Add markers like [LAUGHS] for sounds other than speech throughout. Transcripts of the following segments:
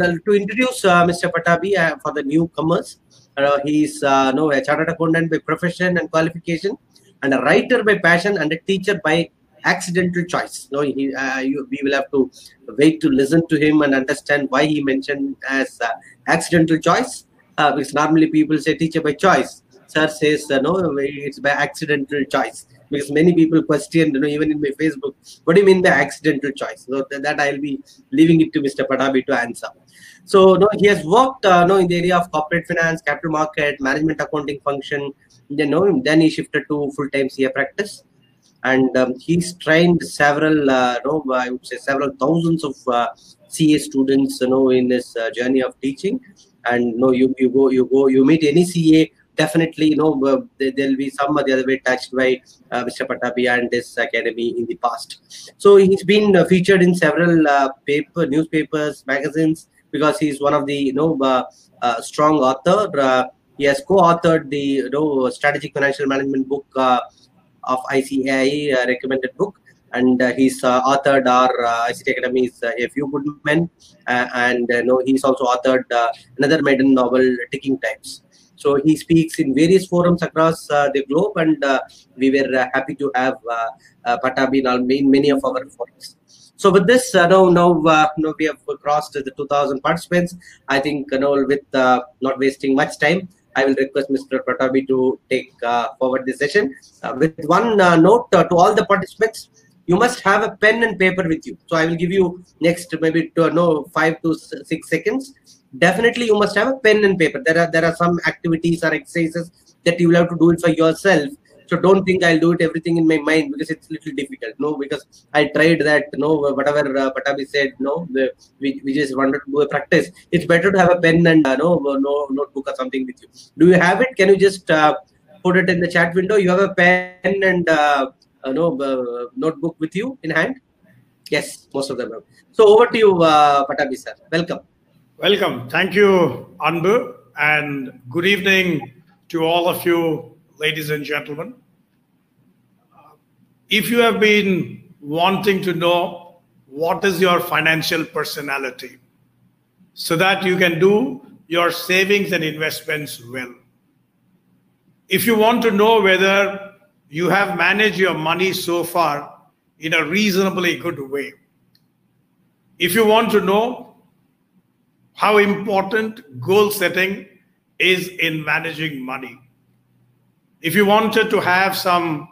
to introduce uh, Mr. Pattabhi uh, for the newcomers. Uh, he's uh, no, a chartered accountant by profession and qualification, and a writer by passion, and a teacher by accidental choice. No, he, uh, you, we will have to wait to listen to him and understand why he mentioned as uh, accidental choice. Uh, because normally people say teacher by choice. Sir says no, it's by accidental choice. Because many people question, you know, even in my Facebook, what do you mean by accidental choice? So that, that I'll be leaving it to Mr. Pattabhi to answer. So no, he has worked uh, no in the area of corporate finance, capital market, management accounting function. Then no, then he shifted to full time CA practice. And um, he's trained several uh, no, i would say several thousands of uh, ca students you know in this uh, journey of teaching. And no you you go you go you meet any ca definitely you know uh, there, will be some or the other way touched by uh, mr pattabhi and this academy in the past. So he's been uh, featured in several paper newspapers magazines because he's one of the you know uh, uh, strong author uh, he has co-authored the you know strategic financial management book of ICAI uh, recommended book. And uh, he's uh, authored our ICT Academy's A Few Good Men. and no, he's also authored another maiden novel, Ticking Times. So he speaks in various forums across the globe, and we were happy to have Pattabhi in many of our forums. So with this, uh, now now, uh, now we have crossed the 2,000 participants. I think you know, with uh, not wasting much time, I will request Mr. Pattabhi to take uh, forward the session. Uh, with one uh, note to all the participants, you must have a pen and paper with you. So I will give you next maybe to know five to six seconds. Definitely, you must have a pen and paper. There are there are some activities or exercises that you will have to do it for yourself so don't think I'll do it everything in my mind because it's a little difficult. No, because I tried that. No, whatever uh, Pattabhi said. No, the, we, we just wanted to do a practice. It's better to have a pen and uh, no no notebook or something with you. Do you have it? Can you just uh, put it in the chat window? You have a pen and uh, uh no uh, notebook with you in hand. Yes, most of them have. So over to you, uh, Pattabhi sir. Welcome. Welcome. Thank you, Anbu, and good evening to all of you ladies and gentlemen. If you have been wanting to know what is your financial personality so that you can do your savings and investments well. If you want to know whether you have managed your money so far in a reasonably good way, if you want to know how important goal setting is in managing money, if you wanted to have some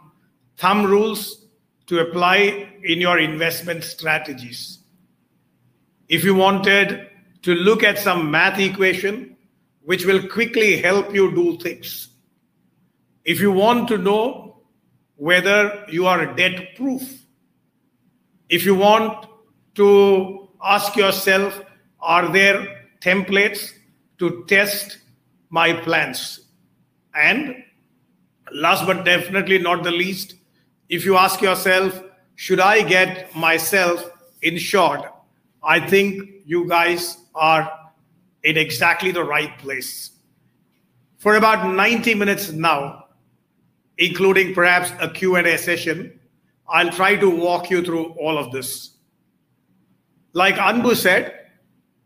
thumb rules to apply in your investment strategies, if you wanted to look at some math equation which will quickly help you do things, if you want to know whether you are debt proof, if you want to ask yourself, are there templates to test my plans? And Last but definitely not the least, if you ask yourself, should I get myself insured? I think you guys are in exactly the right place. For about 90 minutes now, including perhaps a Q&A session, I'll try to walk you through all of this. Like Anbu said,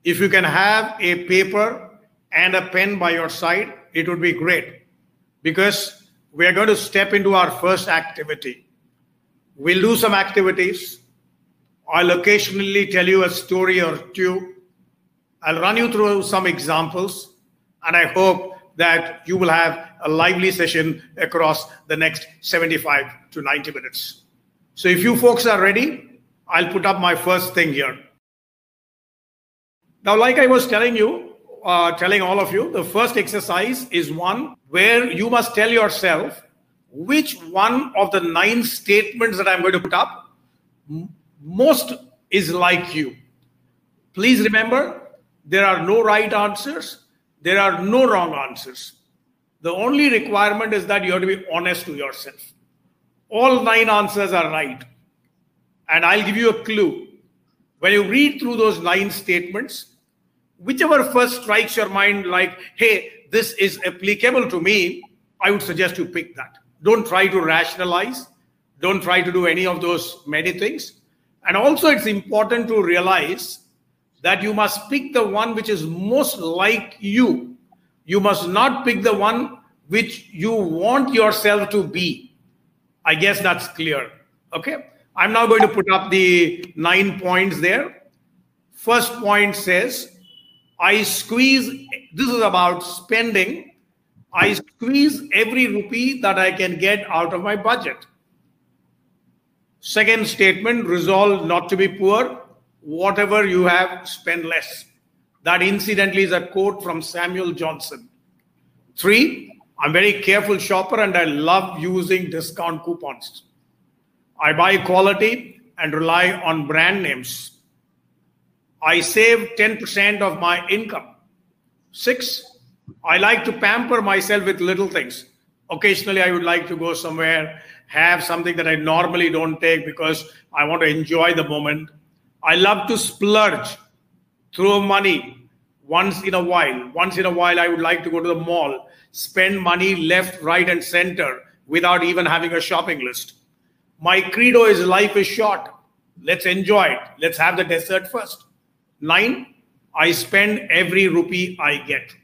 if you can have a paper and a pen by your side, it would be great because we are going to step into our first activity. We'll do some activities. I'll occasionally tell you a story or two. I'll run you through some examples, and I hope that you will have a lively session across the next 75 to 90 minutes. So, if you folks are ready, I'll put up my first thing here. Now, like I was telling you, uh, telling all of you, the first exercise is one where you must tell yourself which one of the nine statements that I'm going to put up most is like you. Please remember, there are no right answers, there are no wrong answers. The only requirement is that you have to be honest to yourself. All nine answers are right. And I'll give you a clue. When you read through those nine statements, whichever first strikes your mind, like, hey, this is applicable to me, I would suggest you pick that. Don't try to rationalize. Don't try to do any of those many things. And also, it's important to realize that you must pick the one which is most like you. You must not pick the one which you want yourself to be. I guess that's clear. Okay. I'm now going to put up the nine points there. First point says, I squeeze, this is about spending. I squeeze every rupee that I can get out of my budget. Second statement, resolve not to be poor. Whatever you have, spend less. That incidentally is a quote from Samuel Johnson. Three, I'm very careful shopper and I love using discount coupons. I buy quality and rely on brand names. I save 10% of my income. Six, I like to pamper myself with little things. Occasionally, I would like to go somewhere have something that I normally don't take because I want to enjoy the moment. I love to splurge, throw money once in a while. Once in a while, I would like to go to the mall, spend money left, right, and center without even having a shopping list. My credo is life is short. Let's enjoy it. Let's have the dessert first. Nine, I spend every rupee I get.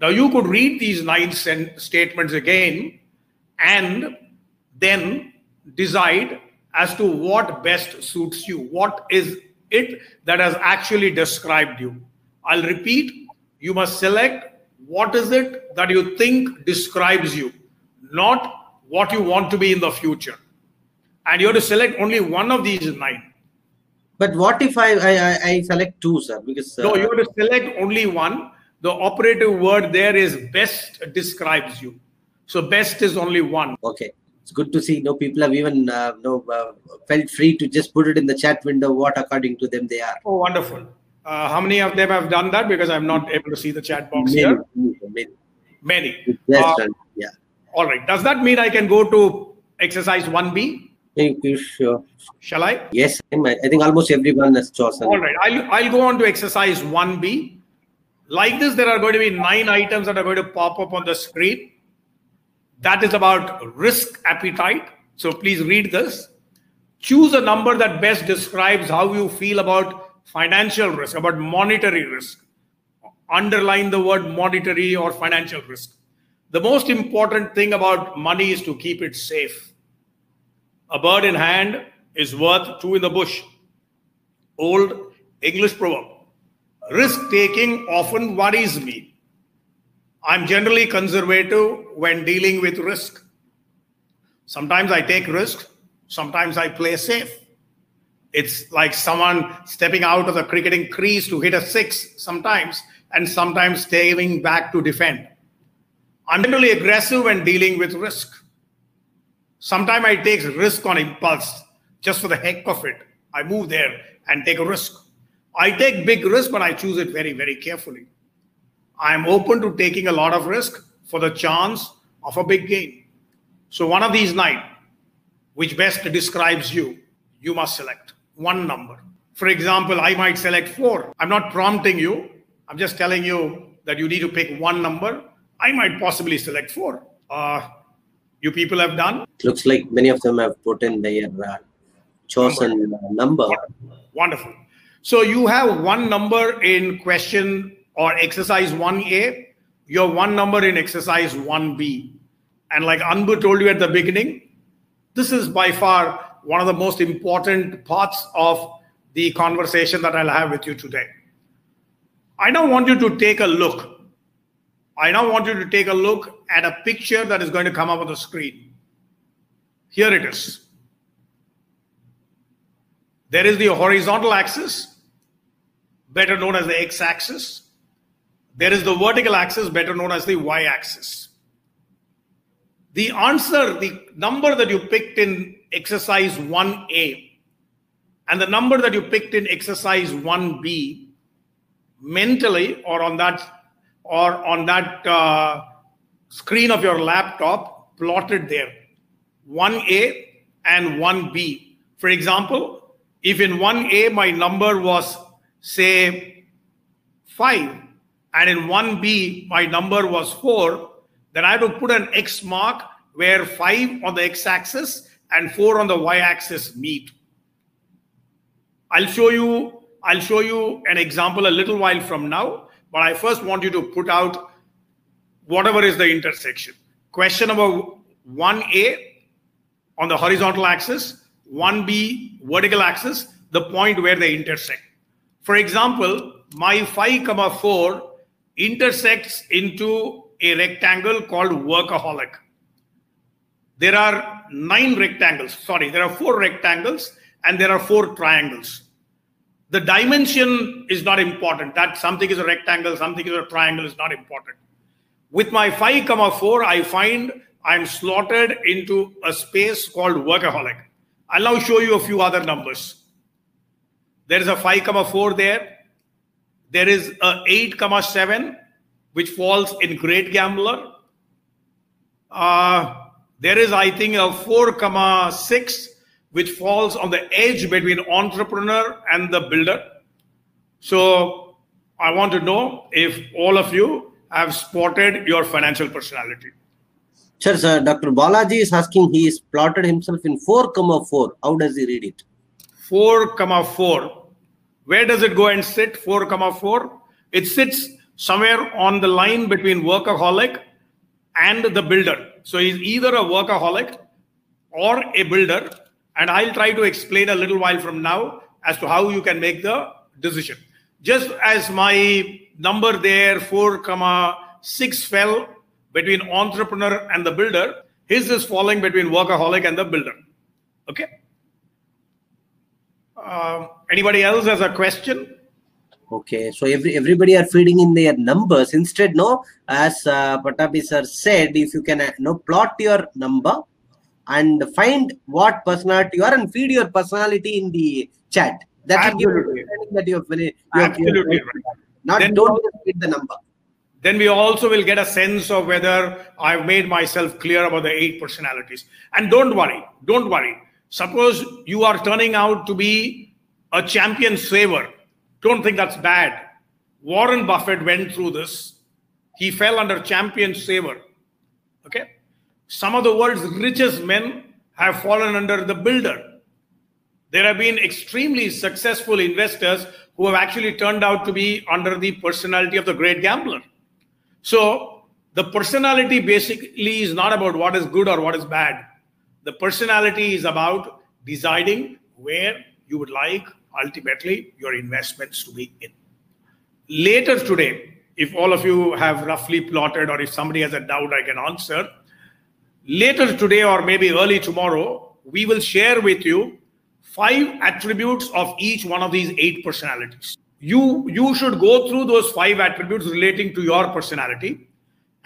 Now, you could read these nine statements again and then decide as to what best suits you. What is it that has actually described you? I'll repeat you must select what is it that you think describes you, not what you want to be in the future. And you have to select only one of these nine. But what if I I, I select two, sir? Because uh... no, you have to select only one. The operative word there is best describes you. So best is only one. Okay it's good to see. You know, people have even uh, know, uh, felt free to just put it in the chat window what according to them they are. Oh, wonderful. Uh, how many of them have done that? Because I'm not able to see the chat box many, here. Many. Many. Yes, uh, yeah. All right. Does that mean I can go to exercise 1B? Thank you, sure. Shall I? Yes, I think almost everyone has chosen. All right. I'll, I'll go on to exercise 1B. Like this, there are going to be nine items that are going to pop up on the screen. That is about risk appetite. So please read this. Choose a number that best describes how you feel about financial risk, about monetary risk. Underline the word monetary or financial risk. The most important thing about money is to keep it safe. A bird in hand is worth two in the bush. Old English proverb. Risk taking often worries me. I'm generally conservative when dealing with risk. Sometimes I take risk, sometimes I play safe. It's like someone stepping out of the cricketing crease to hit a six sometimes, and sometimes staying back to defend. I'm generally aggressive when dealing with risk. Sometimes I take risk on impulse just for the heck of it. I move there and take a risk. I take big risk, but I choose it very, very carefully. I'm open to taking a lot of risk for the chance of a big gain. So, one of these nine, which best describes you, you must select one number. For example, I might select four. I'm not prompting you, I'm just telling you that you need to pick one number. I might possibly select four. Uh, you people have done? Looks like many of them have put in their uh, chosen number. number. Wonderful. So you have one number in question or exercise 1A, your one number in exercise 1B. And like Anbu told you at the beginning, this is by far one of the most important parts of the conversation that I'll have with you today. I now want you to take a look. I now want you to take a look at a picture that is going to come up on the screen. Here it is. There is the horizontal axis, better known as the x axis. There is the vertical axis, better known as the y axis. The answer, the number that you picked in exercise 1A and the number that you picked in exercise 1B mentally or on that or on that uh, screen of your laptop plotted there 1A and 1B. For example, if in 1A my number was say 5 and in 1b my number was 4, then I have to put an X mark where 5 on the x-axis and 4 on the y-axis meet. I'll show you I'll show you an example a little while from now, but I first want you to put out whatever is the intersection. Question number 1A on the horizontal axis, 1B vertical axis, the point where they intersect. For example, my 5 comma 4 intersects into a rectangle called workaholic. There are nine rectangles. Sorry, there are four rectangles and there are four triangles. The dimension is not important. That something is a rectangle, something is a triangle is not important. With my 5 comma 4, I find I'm slotted into a space called workaholic. I'll now show you a few other numbers. There is a 5 comma 4 there. There is a 8 comma 7, which falls in great gambler. Uh, there is, I think, a 4 comma 6, which falls on the edge between entrepreneur and the builder. So I want to know if all of you have spotted your financial personality. Sure, sir. Dr. Balaji is asking, he is plotted himself in 4 comma 4. How does he read it? 4 comma 4. Where does it go and sit? 4 comma 4. It sits somewhere on the line between workaholic and the builder. So he's either a workaholic or a builder. And I'll try to explain a little while from now as to how you can make the decision. Just as my number there, 4 comma 6 fell between entrepreneur and the builder. His is falling between workaholic and the builder. Okay. Uh, anybody else has a question? Okay, so every everybody are feeding in their numbers instead. No, as uh, Pattabhi sir said, if you can uh, no plot your number and find what personality you are and feed your personality in the chat. That will give you that you're very you're, absolutely you're right. Not then don't just feed the number then we also will get a sense of whether I've made myself clear about the eight personalities. And don't worry, don't worry. Suppose you are turning out to be a champion saver. Don't think that's bad. Warren Buffett went through this. He fell under champion saver. Okay. Some of the world's richest men have fallen under the builder. There have been extremely successful investors who have actually turned out to be under the personality of the great gambler. So the personality basically is not about what is good or what is bad. The personality is about deciding where you would like ultimately your investments to be in. Later today, if all of you have roughly plotted or if somebody has a doubt, I can answer. Later today or maybe early tomorrow, we will share with you five attributes of each one of these eight personalities you you should go through those five attributes relating to your personality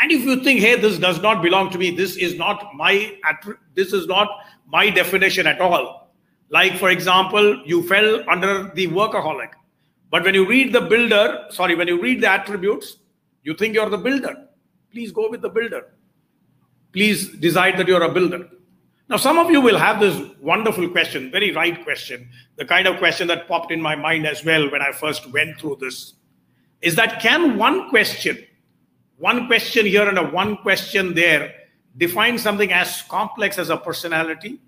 and if you think hey this does not belong to me this is not my this is not my definition at all. Like for example you fell under the workaholic. But when you read the builder sorry when you read the attributes you think you're the builder. Please go with the builder. Please decide that you're a builder. Now, some of you will have this wonderful question, very right question, the kind of question that popped in my mind as well when I first went through this. Is that can one question, one question here and a one question there, define something as complex as a personality?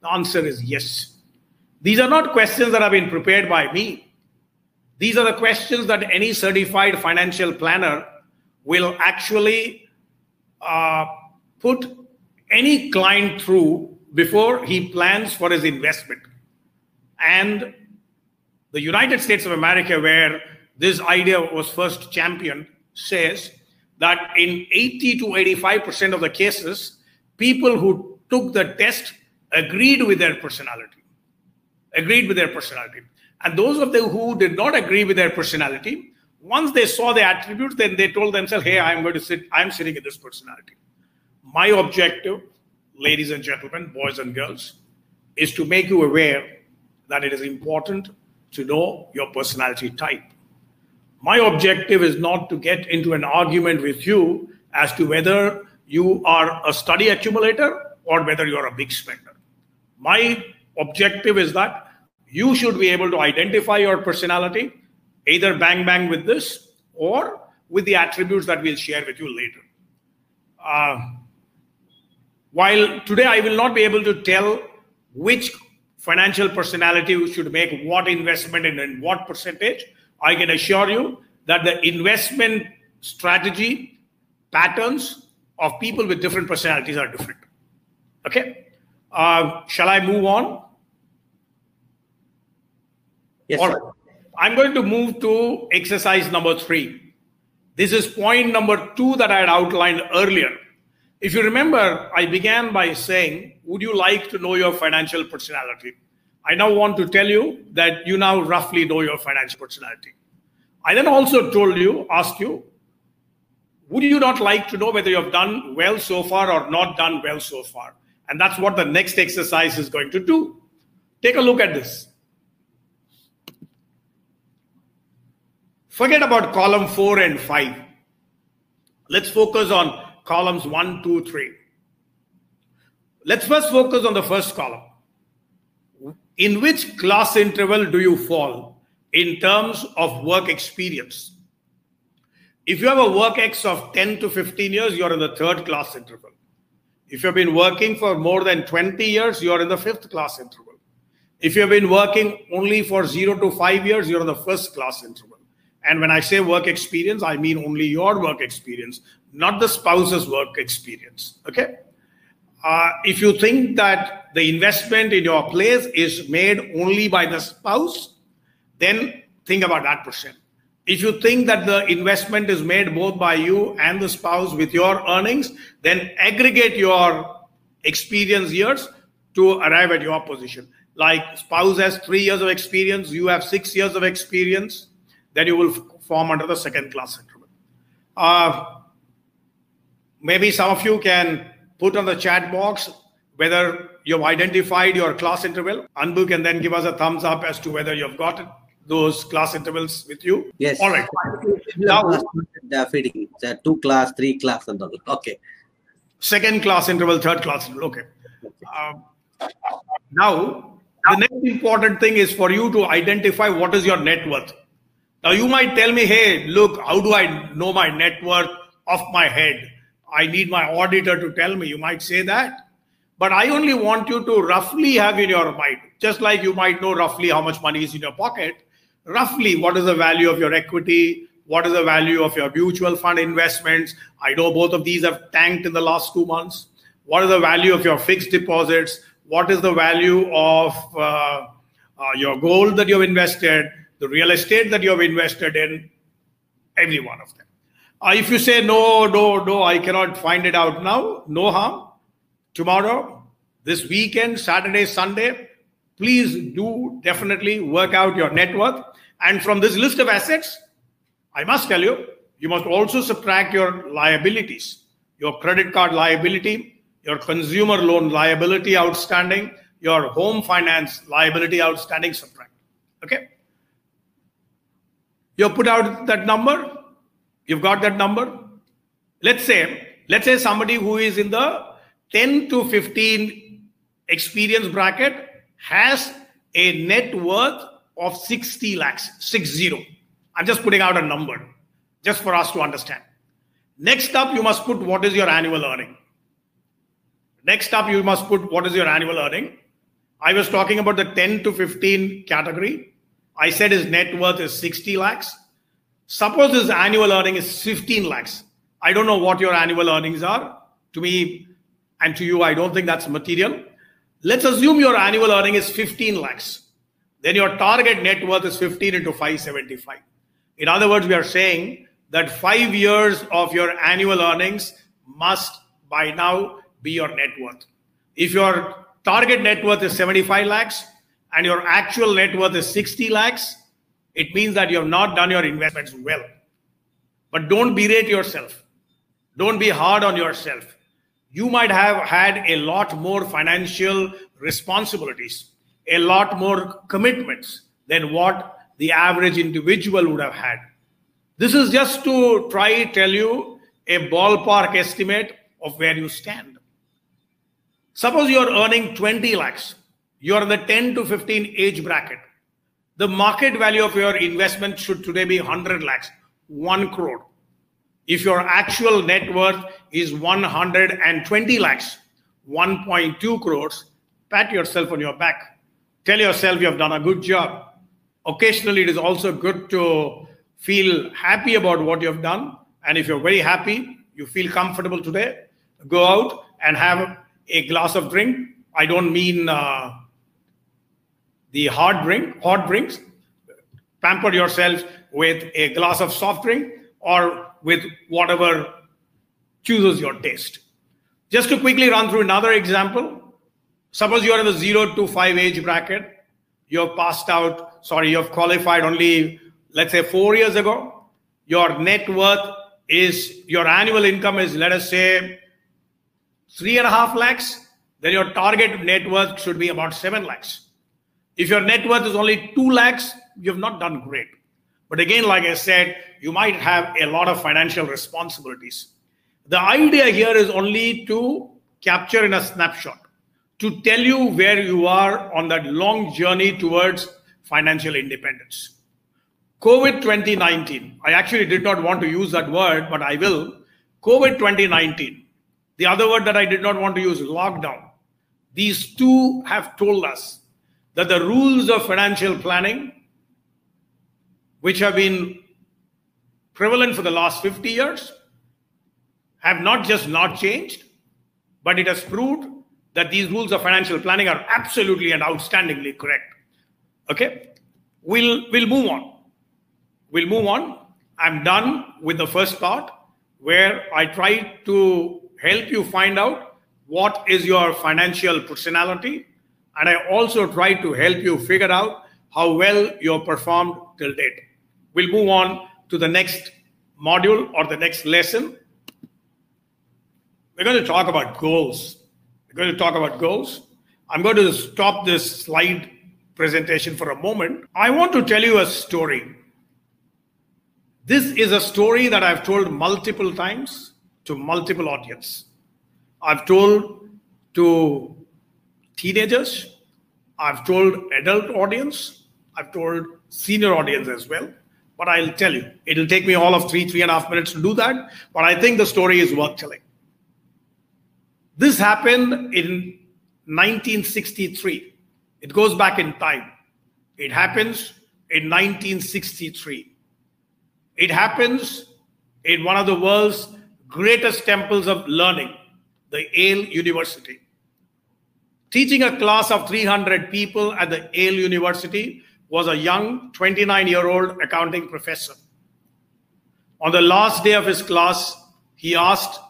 The answer is yes. These are not questions that have been prepared by me. These are the questions that any certified financial planner will actually uh, put any client through before he plans for his investment. And the United States of America, where this idea was first championed, says that in 80 to 85% of the cases, people who took the test agreed with their personality. Agreed with their personality. And those of them who did not agree with their personality, once they saw the attributes, then they told themselves, hey, I'm going to sit, I'm sitting in this personality. My objective, ladies and gentlemen, boys and girls, is to make you aware that it is important to know your personality type. My objective is not to get into an argument with you as to whether you are a study accumulator or whether you're a big spender. My objective is that you should be able to identify your personality, either bang bang with this or with the attributes that we'll share with you later. Uh, while today I will not be able to tell which financial personality should make what investment and in what percentage, I can assure you that the investment strategy patterns of people with different personalities are different. Okay. Uh, shall I move on? Yes. All right. I'm going to move to exercise number three. This is point number two that I had outlined earlier. If you remember, I began by saying, Would you like to know your financial personality? I now want to tell you that you now roughly know your financial personality. I then also told you, asked you, would you not like to know whether you have done well so far or not done well so far? And that's what the next exercise is going to do. Take a look at this. Forget about column four and five. Let's focus on columns one, two, three. Let's first focus on the first column. In which class interval do you fall in terms of work experience? If you have a work X of 10 to 15 years, you're in the third class interval. If you've been working for more than 20 years, you're in the fifth class interval. If you've been working only for zero to five years, you're in the first class interval. And when I say work experience, I mean only your work experience, not the spouse's work experience. Okay. Uh, if you think that the investment in your place is made only by the spouse, then think about that percent. If you think that the investment is made both by you and the spouse with your earnings, then aggregate your experience years to arrive at your position. Like spouse has three years of experience, you have six years of experience then you will form under the second class interval. Uh, maybe some of you can put on the chat box whether you've identified your class interval. Anbu can then give us a thumbs up as to whether you've got those class intervals with you. Yes. All right. Now, the feeding, the two class, three class, and all. Okay. Second class interval, third class interval. Okay. Uh, now, the next important thing is for you to identify what is your net worth. Now you might tell me, hey, look, how do I know my net worth off my head? I need my auditor to tell me. You might say that. But I only want you to roughly have in your mind, just like you might know roughly how much money is in your pocket, roughly what is the value of your equity, what is the value of your mutual fund investments. I know both of these have tanked in the last two months. What is the value of your fixed deposits? What is the value of uh, uh, your gold that you've invested? the real estate that you have invested in, every one of them. Uh, if you say, no, no, no, I cannot find it out now, no harm. Tomorrow, this weekend, Saturday, Sunday, please do definitely work out your net worth. And from this list of assets, I must tell you, you must also subtract your liabilities, your credit card liability, your consumer loan liability outstanding, your home finance liability outstanding, subtract. Okay? You put out that number. You've got that number. Let's say, let's say somebody who is in the 10 to 15 experience bracket has a net worth of 60 lakhs, six zero. I'm just putting out a number just for us to understand. Next up, you must put what is your annual earning. Next up, you must put what is your annual earning. I was talking about the 10 to 15 category. I said his net worth is 60 lakhs. Suppose his annual earning is 15 lakhs. I don't know what your annual earnings are. To me and to you, I don't think that's material. Let's assume your annual earning is 15 lakhs. Then your target net worth is 15 into 575. In other words, we are saying that five years of your annual earnings must by now be your net worth. If your target net worth is 75 lakhs, and your actual net worth is 60 lakhs, it means that you have not done your investments well. But don't berate yourself. Don't be hard on yourself. You might have had a lot more financial responsibilities, a lot more commitments than what the average individual would have had. This is just to try tell you a ballpark estimate of where you stand. Suppose you are earning 20 lakhs you're in the 10 to 15 age bracket. The market value of your investment should today be 100 lakhs, 1 crore. If your actual net worth is 120 lakhs, 1.2 crores, pat yourself on your back. Tell yourself you have done a good job. Occasionally, it is also good to feel happy about what you have done. And if you're very happy, you feel comfortable today, go out and have a glass of drink. I don't mean uh, the hard drink, hot drinks. Pamper yourself with a glass of soft drink or with whatever chooses your taste. Just to quickly run through another example. Suppose you are in the zero to five age bracket. You've passed out, sorry, you've qualified only, let's say, four years ago. Your net worth is, your annual income is, let us say, three and a half lakhs. Then your target net worth should be about seven lakhs. If your net worth is only two lakhs, you've not done great. But again, like I said, you might have a lot of financial responsibilities. The idea here is only to capture in a snapshot, to tell you where you are on that long journey towards financial independence. COVID 2019, I actually did not want to use that word, but I will. COVID 2019, the other word that I did not want to use, lockdown. These two have told us that the rules of financial planning, which have been prevalent for the last 50 years, have not just not changed, but it has proved that these rules of financial planning are absolutely and outstandingly correct. Okay, we'll we'll move on. We'll move on. I'm done with the first part where I try to help you find out what is your financial personality, and I also try to help you figure out how well you have performed till date. We'll move on to the next module or the next lesson we're going to talk about goals. We're going to talk about goals. I'm going to stop this slide presentation for a moment. I want to tell you a story. This is a story that I've told multiple times to multiple audience. I've told to teenagers, I've told adult audience, I've told senior audience as well. But I'll tell you, it'll take me all of three, three and a half minutes to do that. But I think the story is worth telling. This happened in 1963. It goes back in time. It happens in 1963. It happens in one of the world's greatest temples of learning, the Yale University. Teaching a class of 300 people at the Yale University was a young 29 year old accounting professor. On the last day of his class, he asked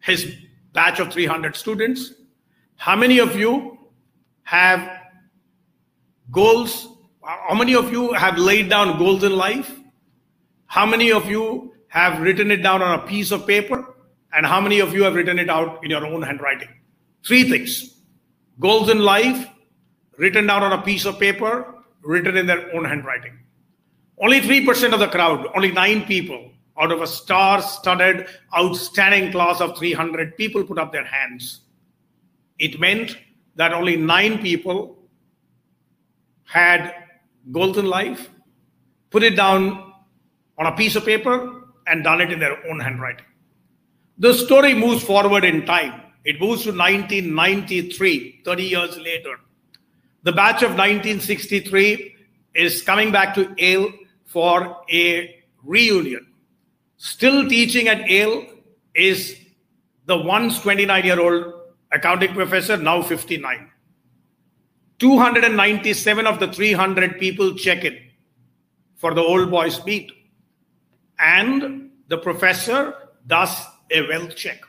his batch of 300 students. How many of you have goals? How many of you have laid down goals in life? How many of you have written it down on a piece of paper? And how many of you have written it out in your own handwriting? Three things goals in life, written down on a piece of paper, written in their own handwriting. Only 3% of the crowd, only nine people out of a star studded, outstanding class of 300 people put up their hands. It meant that only nine people had golden life, put it down on a piece of paper, and done it in their own handwriting. The story moves forward in time. It moves to 1993, 30 years later. The batch of 1963 is coming back to Yale for a reunion still teaching at Yale is the once 29 year old accounting professor, now 59. 297 of the 300 people check in for the old boys meet. And the professor does a wealth check.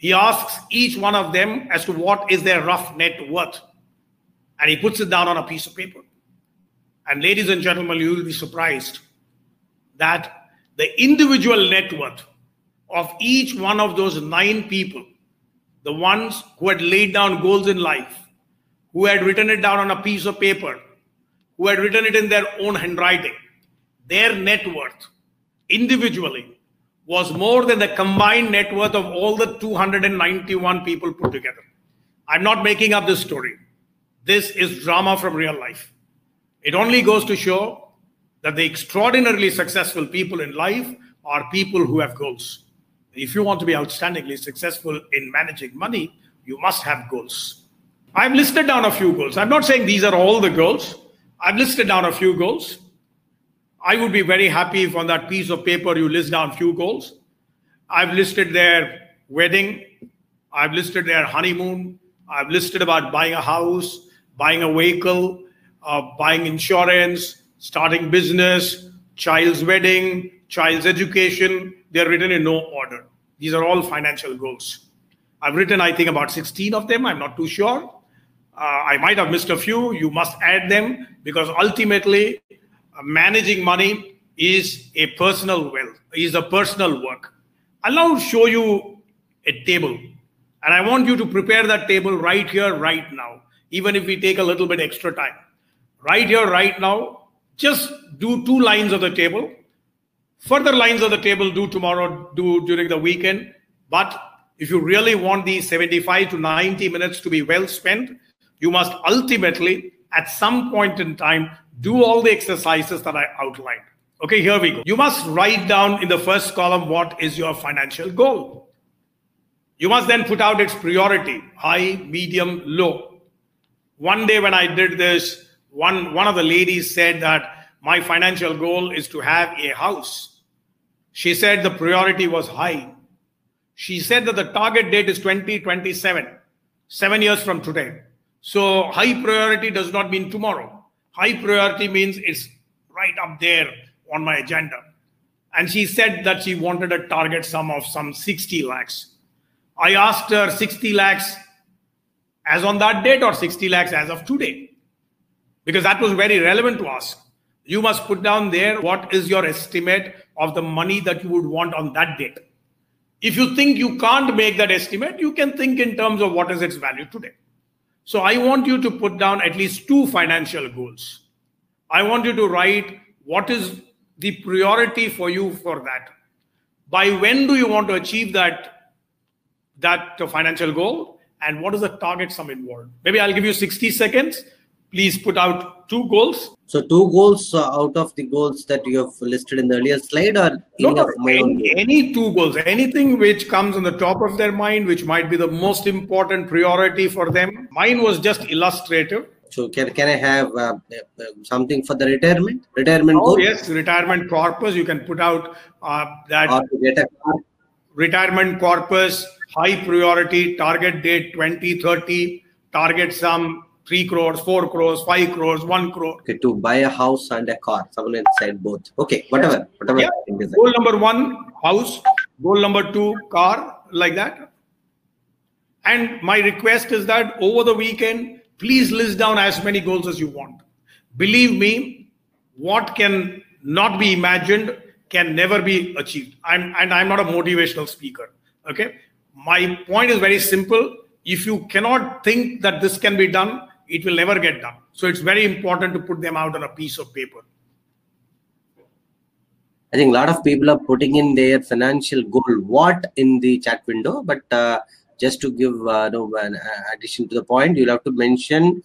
He asks each one of them as to what is their rough net worth. And he puts it down on a piece of paper. And ladies and gentlemen, you will be surprised that the individual net worth of each one of those nine people, the ones who had laid down goals in life, who had written it down on a piece of paper, who had written it in their own handwriting, their net worth individually was more than the combined net worth of all the 291 people put together. I'm not making up this story. This is drama from real life. It only goes to show that the extraordinarily successful people in life are people who have goals. If you want to be outstandingly successful in managing money, you must have goals. I've listed down a few goals. I'm not saying these are all the goals. I've listed down a few goals. I would be very happy if on that piece of paper you list down few goals. I've listed their wedding. I've listed their honeymoon. I've listed about buying a house, buying a vehicle, uh, buying insurance, starting business, child's wedding, child's education. They're written in no order. These are all financial goals. I've written, I think, about 16 of them. I'm not too sure. Uh, I might have missed a few. You must add them because ultimately, managing money is a personal wealth, is a personal work. I'll now show you a table. And I want you to prepare that table right here, right now, even if we take a little bit extra time. Right here, right now, just do two lines of the table. Further lines of the table do tomorrow, do during the weekend. But if you really want these 75 to 90 minutes to be well spent, you must ultimately, at some point in time, do all the exercises that I outlined. Okay, here we go. You must write down in the first column what is your financial goal. You must then put out its priority high, medium, low. One day when I did this, one, one of the ladies said that my financial goal is to have a house. She said the priority was high. She said that the target date is 2027, seven years from today. So high priority does not mean tomorrow. High priority means it's right up there on my agenda. And she said that she wanted a target sum of some 60 lakhs. I asked her 60 lakhs as on that date or 60 lakhs as of today? Because that was very relevant to us. You must put down there what is your estimate of the money that you would want on that date. If you think you can't make that estimate, you can think in terms of what is its value today. So I want you to put down at least two financial goals. I want you to write what is the priority for you for that. By when do you want to achieve that, that uh, financial goal? And what is the target sum involved? Maybe I'll give you 60 seconds. Please put out two goals. So two goals uh, out of the goals that you have listed in the earlier slide are no, no, any, any two goals, anything which comes on the top of their mind, which might be the most important priority for them. Mine was just illustrative. So can, can I have uh, uh, something for the retirement? Retirement oh, goal? yes, retirement corpus. You can put out uh, that retirement corpus, high priority, target date 2030, target sum 3 crores, 4 crores, 5 crores, 1 crore. Okay, to buy a house and a car. Someone had said both. Okay, whatever. whatever yeah. Goal number one, house. Goal number two, car, like that. And my request is that over the weekend, please list down as many goals as you want. Believe me, what can not be imagined can never be achieved. I'm, and I'm not a motivational speaker. Okay. My point is very simple. If you cannot think that this can be done, it will never get done. So it's very important to put them out on a piece of paper. I think a lot of people are putting in their financial goal what in the chat window, but uh, just to give uh, no an addition to the point, you'll have to mention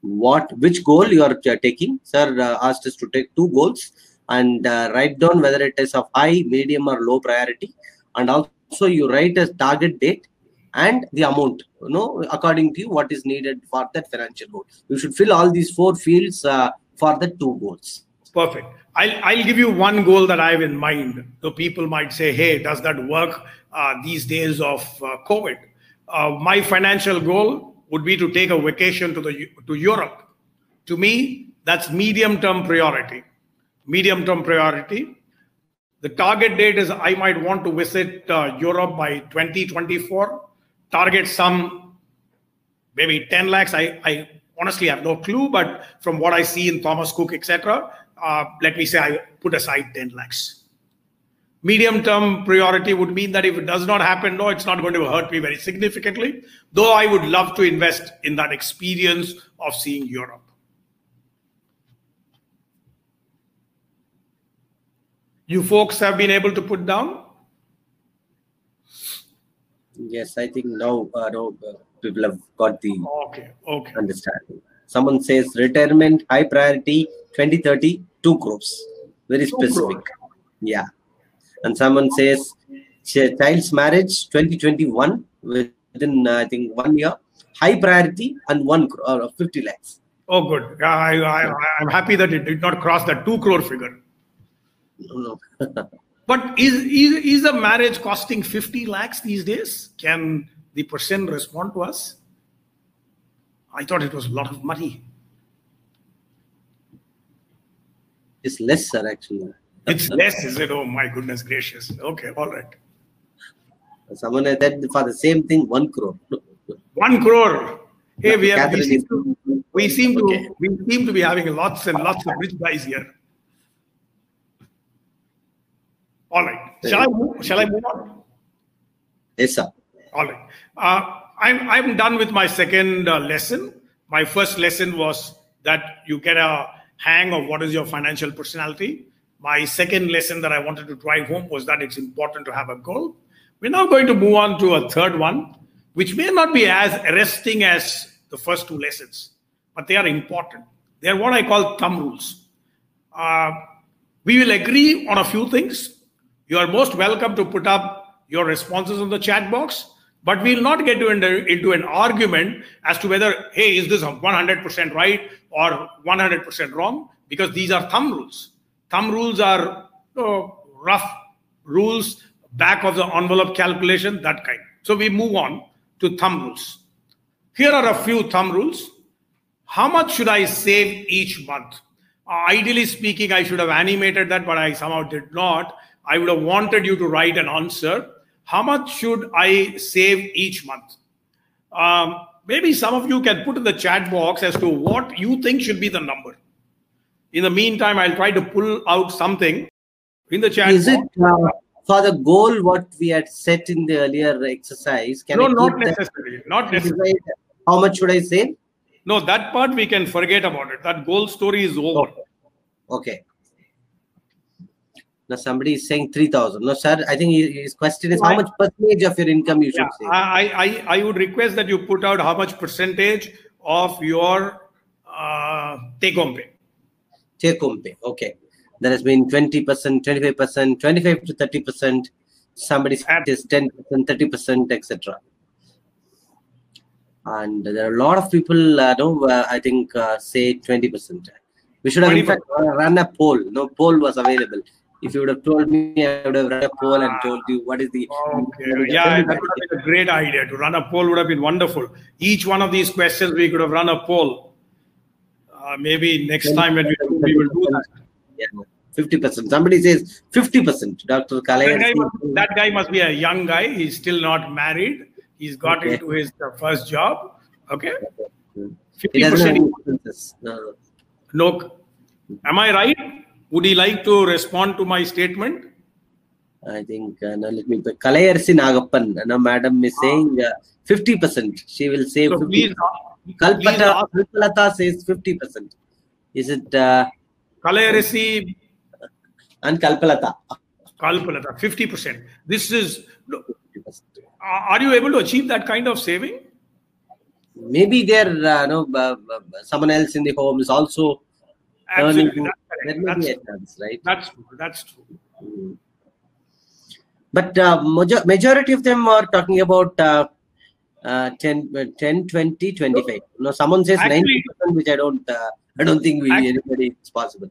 what which goal you are taking. Sir uh, asked us to take two goals and uh, write down whether it is of high, medium, or low priority, and also you write a target date and the amount you know according to you what is needed for that financial goal. You should fill all these four fields uh, for the two goals. Perfect. I'll, I'll give you one goal that i have in mind. So people might say hey does that work uh, these days of uh, covid? Uh, my financial goal would be to take a vacation to the to europe. To me that's medium term priority. Medium term priority. The target date is i might want to visit uh, europe by 2024 target some maybe 10 lakhs. I, I honestly have no clue, but from what I see in Thomas Cook, etc., uh, let me say I put aside 10 lakhs. Medium term priority would mean that if it does not happen, no, it's not going to hurt me very significantly, though I would love to invest in that experience of seeing Europe. You folks have been able to put down Yes, I think now, uh, now uh, people have got the okay, okay. understanding. Someone says retirement high priority 2030 2 crores. Very specific. Yeah. And someone says child's marriage 2021 within uh, I think one year. High priority and one crore, uh, 50 lakhs. Oh, good. Yeah, I, I, I'm happy that it did not cross the two crore figure. No, [LAUGHS] But is, is, is a marriage costing 50 lakhs these days? Can the person respond to us? I thought it was a lot of money. it's less, sir, actually. It's less, is it? Oh, my goodness gracious. Okay, all right. Someone has said for the same thing, one crore. One crore. Hey, we, have, we, seem to, we seem to Okay. we seem to be having lots and lots of rich guys here. All right. Shall I move, shall I move on? Yes, sir. All right. Uh, I'm, I'm done with my second uh, lesson. My first lesson was that you get a hang of what is your financial personality. My second lesson that I wanted to drive home was that it's important to have a goal. We're now going to move on to a third one, which may not be as arresting as the first two lessons, but they are important. They are what I call thumb rules. Uh, we will agree on a few things. You are most welcome to put up your responses in the chat box, but we'll not get into, into an argument as to whether, hey, is this 100% right or 100% wrong? Because these are thumb rules. Thumb rules are rough rules, back of the envelope calculation, that kind. So we move on to thumb rules. Here are a few thumb rules. How much should I save each month? Uh, ideally speaking, I should have animated that, but I somehow did not. I would have wanted you to write an answer. How much should I save each month? Um, maybe some of you can put in the chat box as to what you think should be the number. In the meantime, I'll try to pull out something in the chat Is it uh, for the goal what we had set in the earlier exercise? Can no, not that necessarily. Not necessarily. How much should I save? No, that part we can forget about it. That goal story is over. Okay. Now somebody is saying 3000. No, sir, I think his question is how much percentage of your income you should Yeah, save? I, I, I would request that you put out how much percentage of your uh, take home pay. Take home pay. Okay. There has been 20%, 25%, 25 to 30%. Somebody Ab- says 10%, 30%, etc. And there are a lot of people, uh, no, uh, I think, uh, say 20%. We should have, in 20%. fact, run a poll. No poll was available. If you would have told me, I would have run a poll and told you what is the. Okay. Yeah, that would have been a great idea. To run a poll would have been wonderful. Each one of these questions, we could have run a poll. Uh, maybe next time when we do, we will do that. Yeah, 50%. Somebody says 50%. Dr. That Kalaya. must, that guy must be a young guy. He's still not married. He's got Okay. into his uh, first job. Okay. He doesn't have 50%. any. No. No. Am I right? Would he like to respond to my statement? I think, uh, now let me, Kalayarsi Nagappan, now madam is saying uh, 50%. She will save So 50%. please, please Kalpata, Kalpalata says 50%. Is it, uh, Kalayarisi and Kalpalata? Kalpalata, 50%. This is, 50%. are you able to achieve that kind of saving? Maybe there, uh, no, uh, uh, someone else in the home is also. Absolutely. There That's, a chance, right? that's, true. that's true. But uh, major- majority of them are talking about uh, uh, 10, uh, 10, 20, 25. No, someone says Actually- 90%, which I don't, uh, I don't think we Actually- anybody it's possible.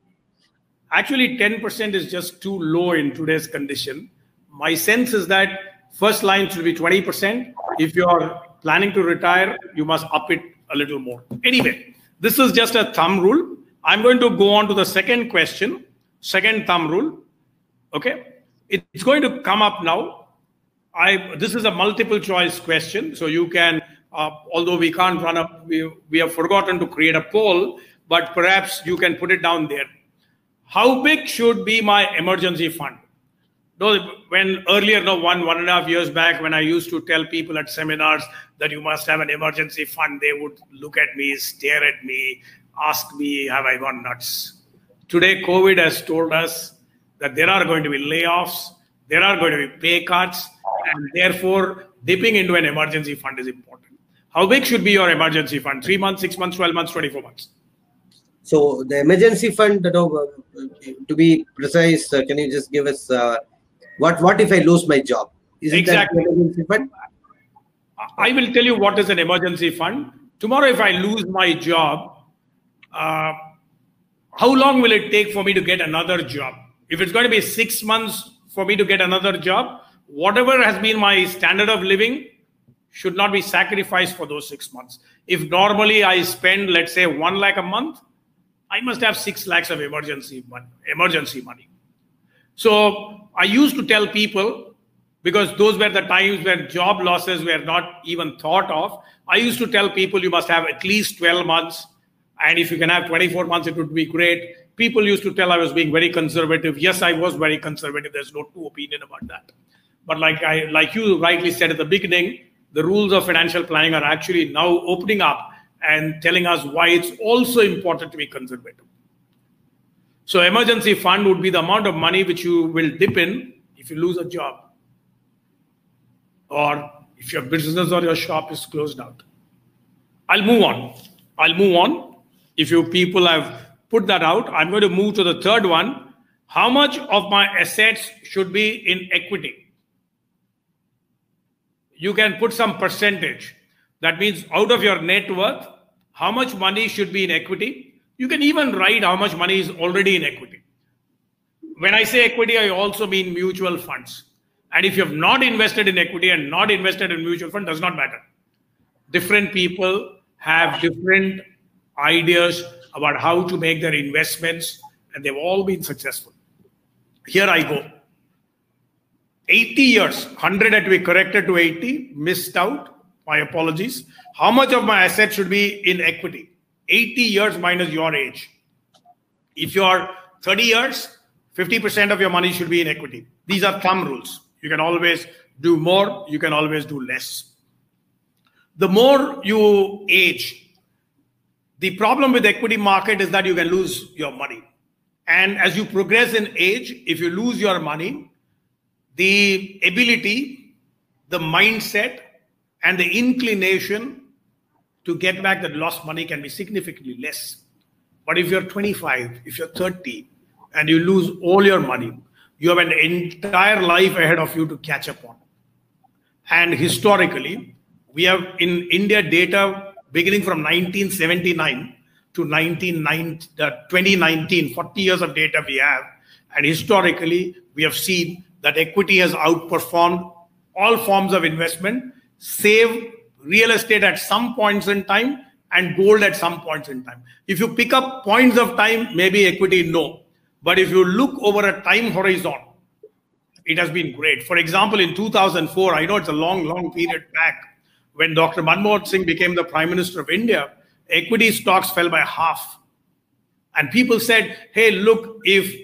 Actually, 10% is just too low in today's condition. My sense is that first line should be 20%. If you're planning to retire, you must up it a little more. Anyway, this is just a thumb rule. I'm going to go on to the second question, second thumb rule. Okay. It's going to come up now. I this is a multiple choice question, so you can. Uh, although we can't run up, we, we have forgotten to create a poll, but perhaps you can put it down there. How big should be my emergency fund? No, when earlier, no one one and a half years back, when I used to tell people at seminars that you must have an emergency fund, they would look at me, stare at me, ask me, "Have I gone nuts?" Today, COVID has told us that there are going to be layoffs, there are going to be pay cuts, and therefore, dipping into an emergency fund is important. How big should be your emergency fund? Three months, six months, twelve months, twenty-four months. So the emergency fund, you know, to be precise, uh, can you just give us uh, what what if I lose my job? Is it Exactly. emergency fund? I will tell you what is an emergency fund. Tomorrow, if I lose my job, uh, how long will it take for me to get another job? If it's going to be six months for me to get another job, whatever has been my standard of living should not be sacrificed for those six months. If normally I spend, let's say, one lakh a month, I must have six lakhs of emergency money, emergency money. So I used to tell people, because those were the times when job losses were not even thought of. I used to tell people you must have at least 12 months. And if you can have 24 months, it would be great. People used to tell I was being very conservative. Yes, I was very conservative. There's no two opinion about that. But like I like you rightly said at the beginning, the rules of financial planning are actually now opening up and telling us why it's also important to be conservative. So emergency fund would be the amount of money which you will dip in if you lose a job or if your business or your shop is closed out. I'll move on. I'll move on. If you people have put that out, I'm going to move to the third one. How much of my assets should be in equity? You can put some percentage. That means out of your net worth, how much money should be in equity? You can even write how much money is already in equity. When I say equity, I also mean mutual funds. And if you have not invested in equity and not invested in mutual fund, does not matter. Different people have different ideas about how to make their investments, and they've all been successful. Here I go. 80 years, 100 had to be corrected to 80, missed out. My apologies. How much of my asset should be in equity? 80 years minus your age. If you're 30 years, 50% of your money should be in equity. These are thumb rules. You can always do more, you can always do less. The more you age, the problem with equity market is that you can lose your money. And as you progress in age, if you lose your money, the ability, the mindset, and the inclination to get back that lost money can be significantly less. But if you're 25, if you're 30, and you lose all your money, you have an entire life ahead of you to catch up on. And historically, we have in India data beginning from 1979 to 2019, uh, 40 years of data we have. And historically, we have seen that equity has outperformed all forms of investment, save real estate at some points in time and gold at some points in time. If you pick up points of time, maybe equity, no. But if you look over a time horizon, it has been great. For example, in 2004, I know it's a long, long period back, when Dr. Manmohan Singh became the Prime Minister of India, equity stocks fell by half. And people said, hey, look, if,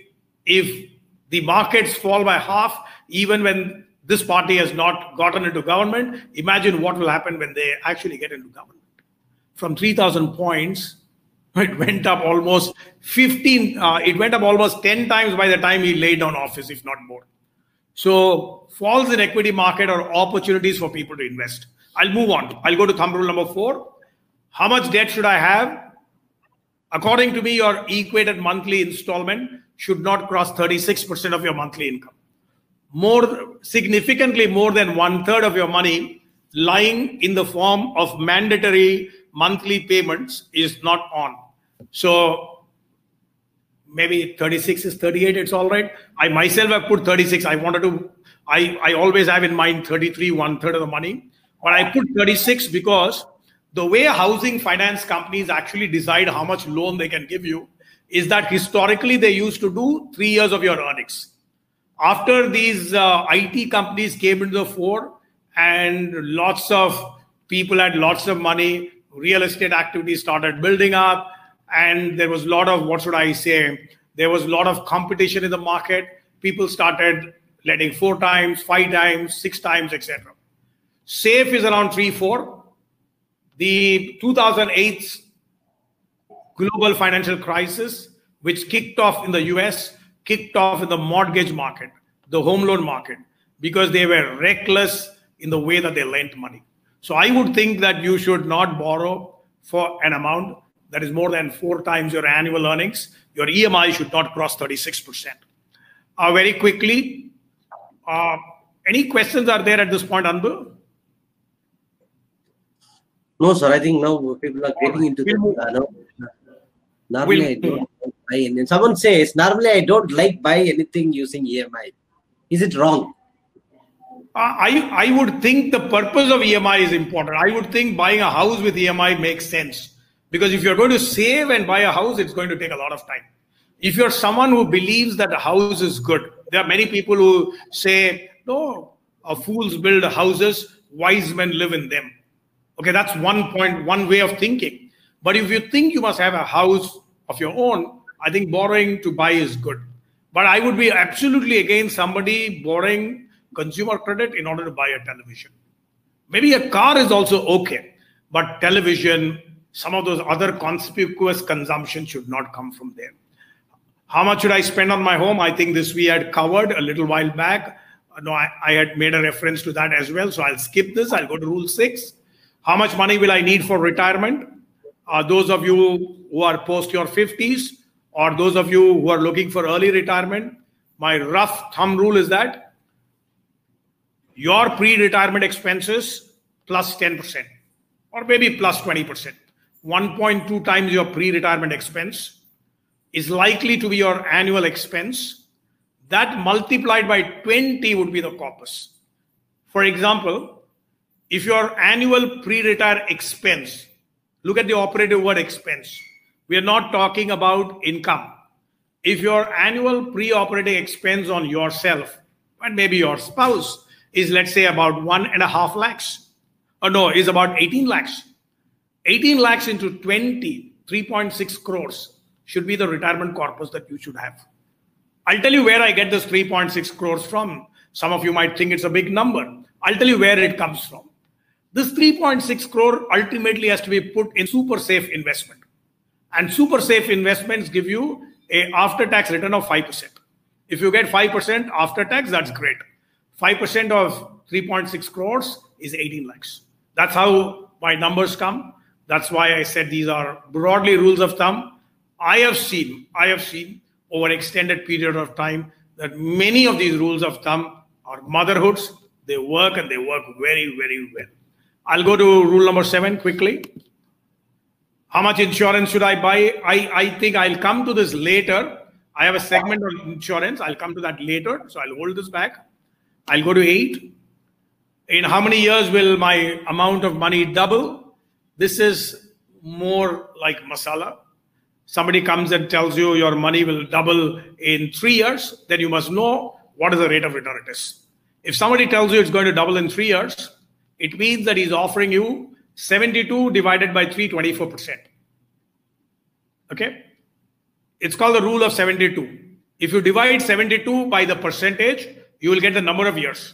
if the markets fall by half, even when this party has not gotten into government, imagine what will happen when they actually get into government. From 3,000 points, [LAUGHS] it went up almost 15 uh, it went up almost 10 times by the time he laid down office if not more so falls in equity market are opportunities for people to invest i'll move on i'll go to thumb rule number 4 how much debt should i have according to me your equated monthly installment should not cross 36% of your monthly income more significantly more than one third of your money lying in the form of mandatory monthly payments is not on. So maybe 36 is 38, it's all right. I myself have put 36. I wanted to, I, I always have in mind 33, one third of the money. But I put 36 because the way housing finance companies actually decide how much loan they can give you is that historically they used to do three years of your earnings. After these uh, IT companies came into the fore and lots of people had lots of money, real estate activity started building up and there was a lot of what should i say there was a lot of competition in the market people started letting four times five times six times etc safe is around 3 4 the 2008 global financial crisis which kicked off in the us kicked off in the mortgage market the home loan market because they were reckless in the way that they lent money so I would think that you should not borrow for an amount that is more than four times your annual earnings. Your EMI should not cross 36%. Uh, very quickly, uh, any questions are there at this point, Anbu? No, sir. I think now people are getting into the. Uh, no. Normally, We'll I don't buy any. Someone says normally I don't like buy anything using EMI. Is it wrong? I, I would think the purpose of EMI is important. I would think buying a house with EMI makes sense because if you're going to save and buy a house, it's going to take a lot of time. If you're someone who believes that a house is good, there are many people who say, no, fools build houses, wise men live in them. Okay, that's one point, one way of thinking. But if you think you must have a house of your own, I think borrowing to buy is good. But I would be absolutely against somebody borrowing consumer credit in order to buy a television. Maybe a car is also okay, but television, some of those other conspicuous consumption should not come from there. How much should I spend on my home? I think this we had covered a little while back. No, I, I had made a reference to that as well. So I'll skip this. I'll go to rule six. How much money will I need for retirement? Uh, those of you who are post your 50s, or those of you who are looking for early retirement, my rough thumb rule is that your pre-retirement expenses plus 10% or maybe plus 20% 1.2 times your pre-retirement expense is likely to be your annual expense. That multiplied by 20 would be the corpus. For example if your annual pre-retire expense look at the operative word expense. We are not talking about income. If your annual pre-operating expense on yourself and maybe your spouse is let's say about one and a half lakhs or no is about 18 lakhs 18 lakhs into 20 3.6 crores should be the retirement corpus that you should have. I'll tell you where i get this 3.6 crores from. Some of you might think it's a big number. I'll tell you where it comes from this 3.6 crore ultimately has to be put in super safe investment and super safe investments give you a after tax return of 5% if you get 5% after tax that's great 5% of 3.6 crores is 18 lakhs. That's how my numbers come. That's why I said these are broadly rules of thumb. I have seen, I have seen over extended period of time that many of these rules of thumb are motherhoods. They work and they work very, very well. I'll go to rule number seven quickly. How much insurance should I buy? I, I think I'll come to this later. I have a segment on insurance. I'll come to that later. So I'll hold this back. I'll go to eight. In how many years will my amount of money double? This is more like masala. Somebody comes and tells you your money will double in three years, then you must know what is the rate of return it is. If somebody tells you it's going to double in three years, it means that he's offering you 72 divided by 3, 24%. Okay? It's called the rule of 72. If you divide 72 by the percentage, you will get the number of years.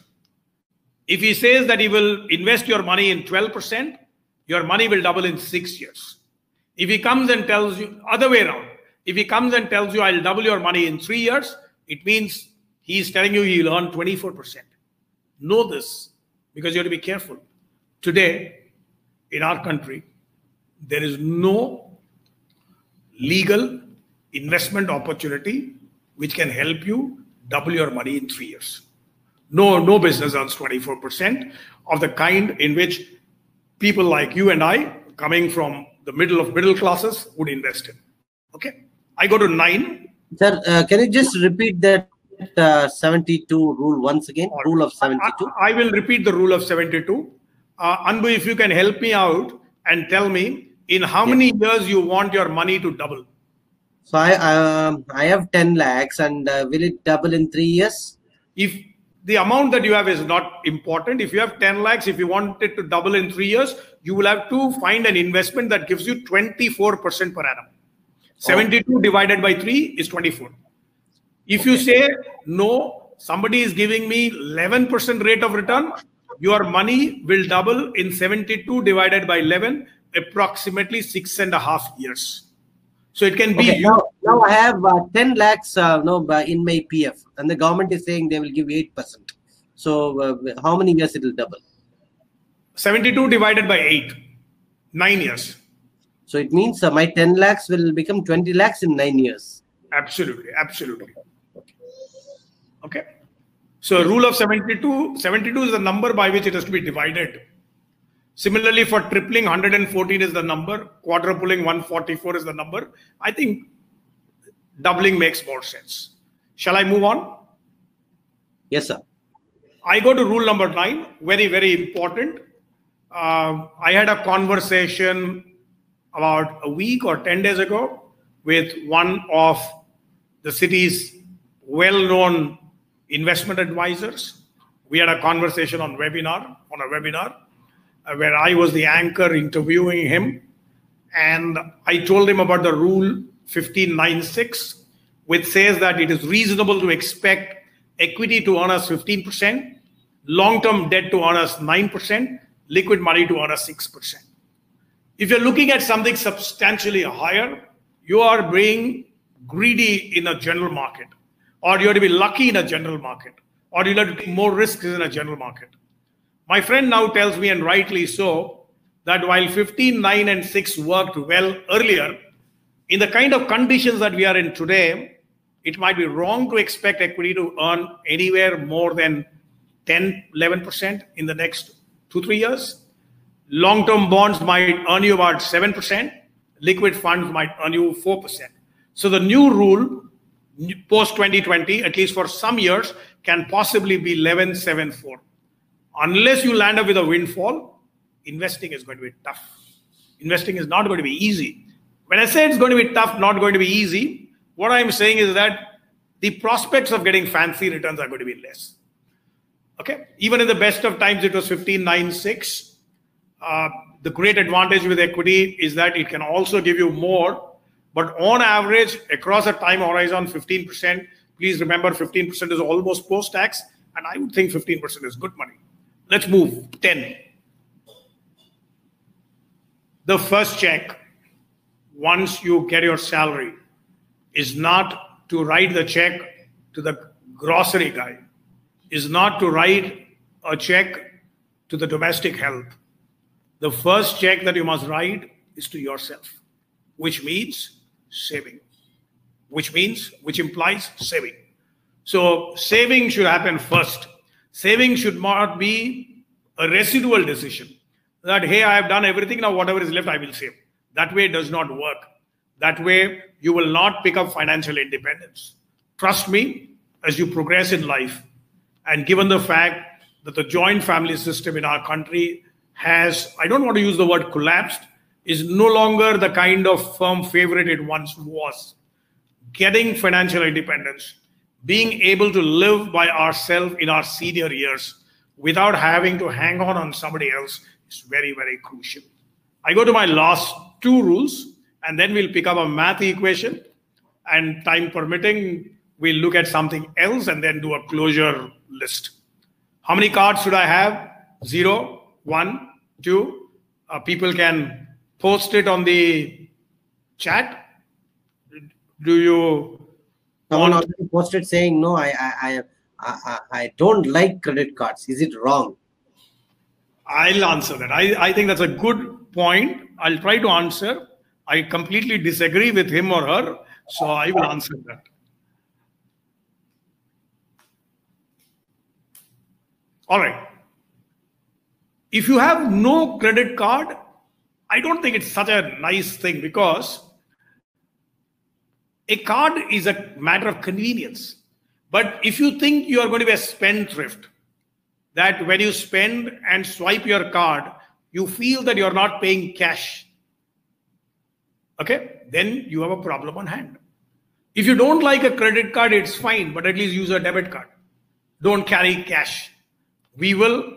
If he says that he will invest your money in 12%, your money will double in six years. If he comes and tells you, other way around, if he comes and tells you, I'll double your money in three years, it means he's telling you he'll earn 24%. Know this because you have to be careful. Today, in our country, there is no legal investment opportunity which can help you double your money in three years. No, no business earns 24% of the kind in which people like you and I, coming from the middle of middle classes, would invest in. Okay. I go to nine. Sir, uh, can you just repeat that uh, 72 rule once again? Rule of 72. I, I will repeat the rule of 72. Uh, Anbu, if you can help me out and tell me in how many years you want your money to double. So I um, I have 10 lakhs and uh, will it double in three years? If the amount that you have is not important, if you have 10 lakhs, if you want it to double in three years, you will have to find an investment that gives you 24% per annum. 72 divided by 3 is 24. If you say, no, somebody is giving me 11% rate of return, your money will double in 72 divided by 11, approximately six and a half years. So it can be Okay, now, now I have uh, 10 lakhs uh, no, uh, in my PF and the government is saying they will give 8%. So uh, how many years it will double? 72 divided by 8, 9 years. So it means uh, my 10 lakhs will become 20 lakhs in nine years. Absolutely, absolutely. Okay. So rule of 72, 72 is the number by which it has to be divided. Similarly, for tripling, 114 is the number, quadrupling, 144 is the number. I think doubling makes more sense. Shall I move on? Yes, sir. I go to rule number nine, very, very important. Uh, I had a conversation about a week or 10 days ago with one of the city's well known investment advisors. We had a conversation on webinar, on a webinar, uh, where I was the anchor interviewing him. And I told him about the rule 1596, which says that it is reasonable to expect equity to earn us 15%, long term debt to earn us 9%, liquid money to earn us 6%. If you're looking at something substantially higher, you are being greedy in a general market, or you have to be lucky in a general market, or you'll have to take more risks in a general market. My friend now tells me, and rightly so, that while 15, 9, and 6 worked well earlier, in the kind of conditions that we are in today, it might be wrong to expect equity to earn anywhere more than 10, 11% in the next two, three years. Long term bonds might earn you about 7%, liquid funds might earn you 4%. So the new rule post 2020, at least for some years, can possibly be 1174. Unless you land up with a windfall, investing is going to be tough. Investing is not going to be easy. When I say it's going to be tough, not going to be easy, what I'm saying is that the prospects of getting fancy returns are going to be less. Okay. Even in the best of times, it was 1596. Uh, the great advantage with equity is that it can also give you more, but on average, across a time horizon, 15%. Please remember, 15% is almost post tax, and I would think 15% is good money. Let's move. 10. The first check, once you get your salary, is not to write the check to the grocery guy, is not to write a check to the domestic help. The first check that you must write is to yourself, which means saving, which means, which implies saving. So saving should happen first Saving should not be a residual decision that, hey, I have done everything, now whatever is left, I will save. That way does not work. That way, you will not pick up financial independence. Trust me, as you progress in life, and given the fact that the joint family system in our country has, I don't want to use the word collapsed, is no longer the kind of firm favorite it once was. Getting financial independence being able to live by ourselves in our senior years without having to hang on on somebody else is very, very crucial. I go to my last two rules, and then we'll pick up a math equation. And time permitting, we'll look at something else and then do a closure list. How many cards should I have? Zero, one, two. Uh, people can post it on the chat. Do you Someone already posted saying, "No, I, I, I, I, I don't like credit cards. Is it wrong?" I'll answer that. I, I think that's a good point. I'll try to answer. I completely disagree with him or her, so I will answer that. All right. If you have no credit card, I don't think it's such a nice thing because a card is a matter of convenience. But if you think you are going to be a spendthrift, that when you spend and swipe your card, you feel that you're not paying cash, okay, then you have a problem on hand. If you don't like a credit card, it's fine, but at least use a debit card. Don't carry cash. We will,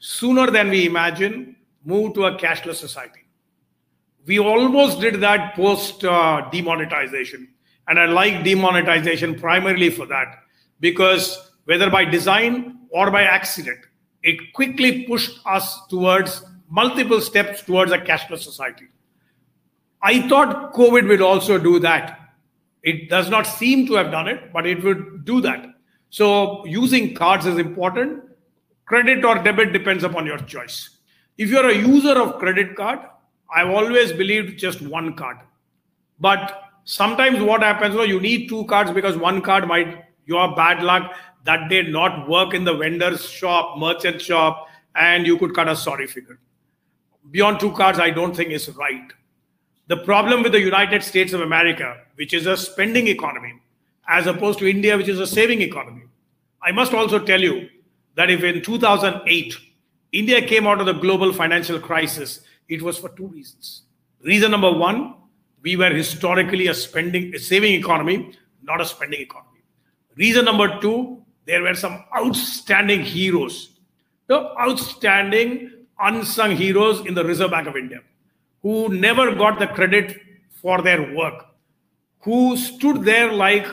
sooner than we imagine, move to a cashless society. We almost did that post uh, demonetization. And I like demonetization primarily for that because whether by design or by accident, it quickly pushed us towards multiple steps towards a cashless society. I thought COVID would also do that. It does not seem to have done it, but it would do that. So using cards is important. Credit or debit depends upon your choice. If you're a user of credit card, I've always believed just one card. But sometimes what happens is you need two cards because one card might your bad luck that day not work in the vendor's shop merchant shop and you could cut a sorry figure beyond two cards, I don't think is right. The problem with the United States of America, which is a spending economy, as opposed to India, which is a saving economy. I must also tell you that if in 2008 India came out of the global financial crisis, it was for two reasons. Reason number one, we were historically a spending, a saving economy, not a spending economy. Reason number two, there were some outstanding heroes, the outstanding unsung heroes in the Reserve Bank of India, who never got the credit for their work, who stood there like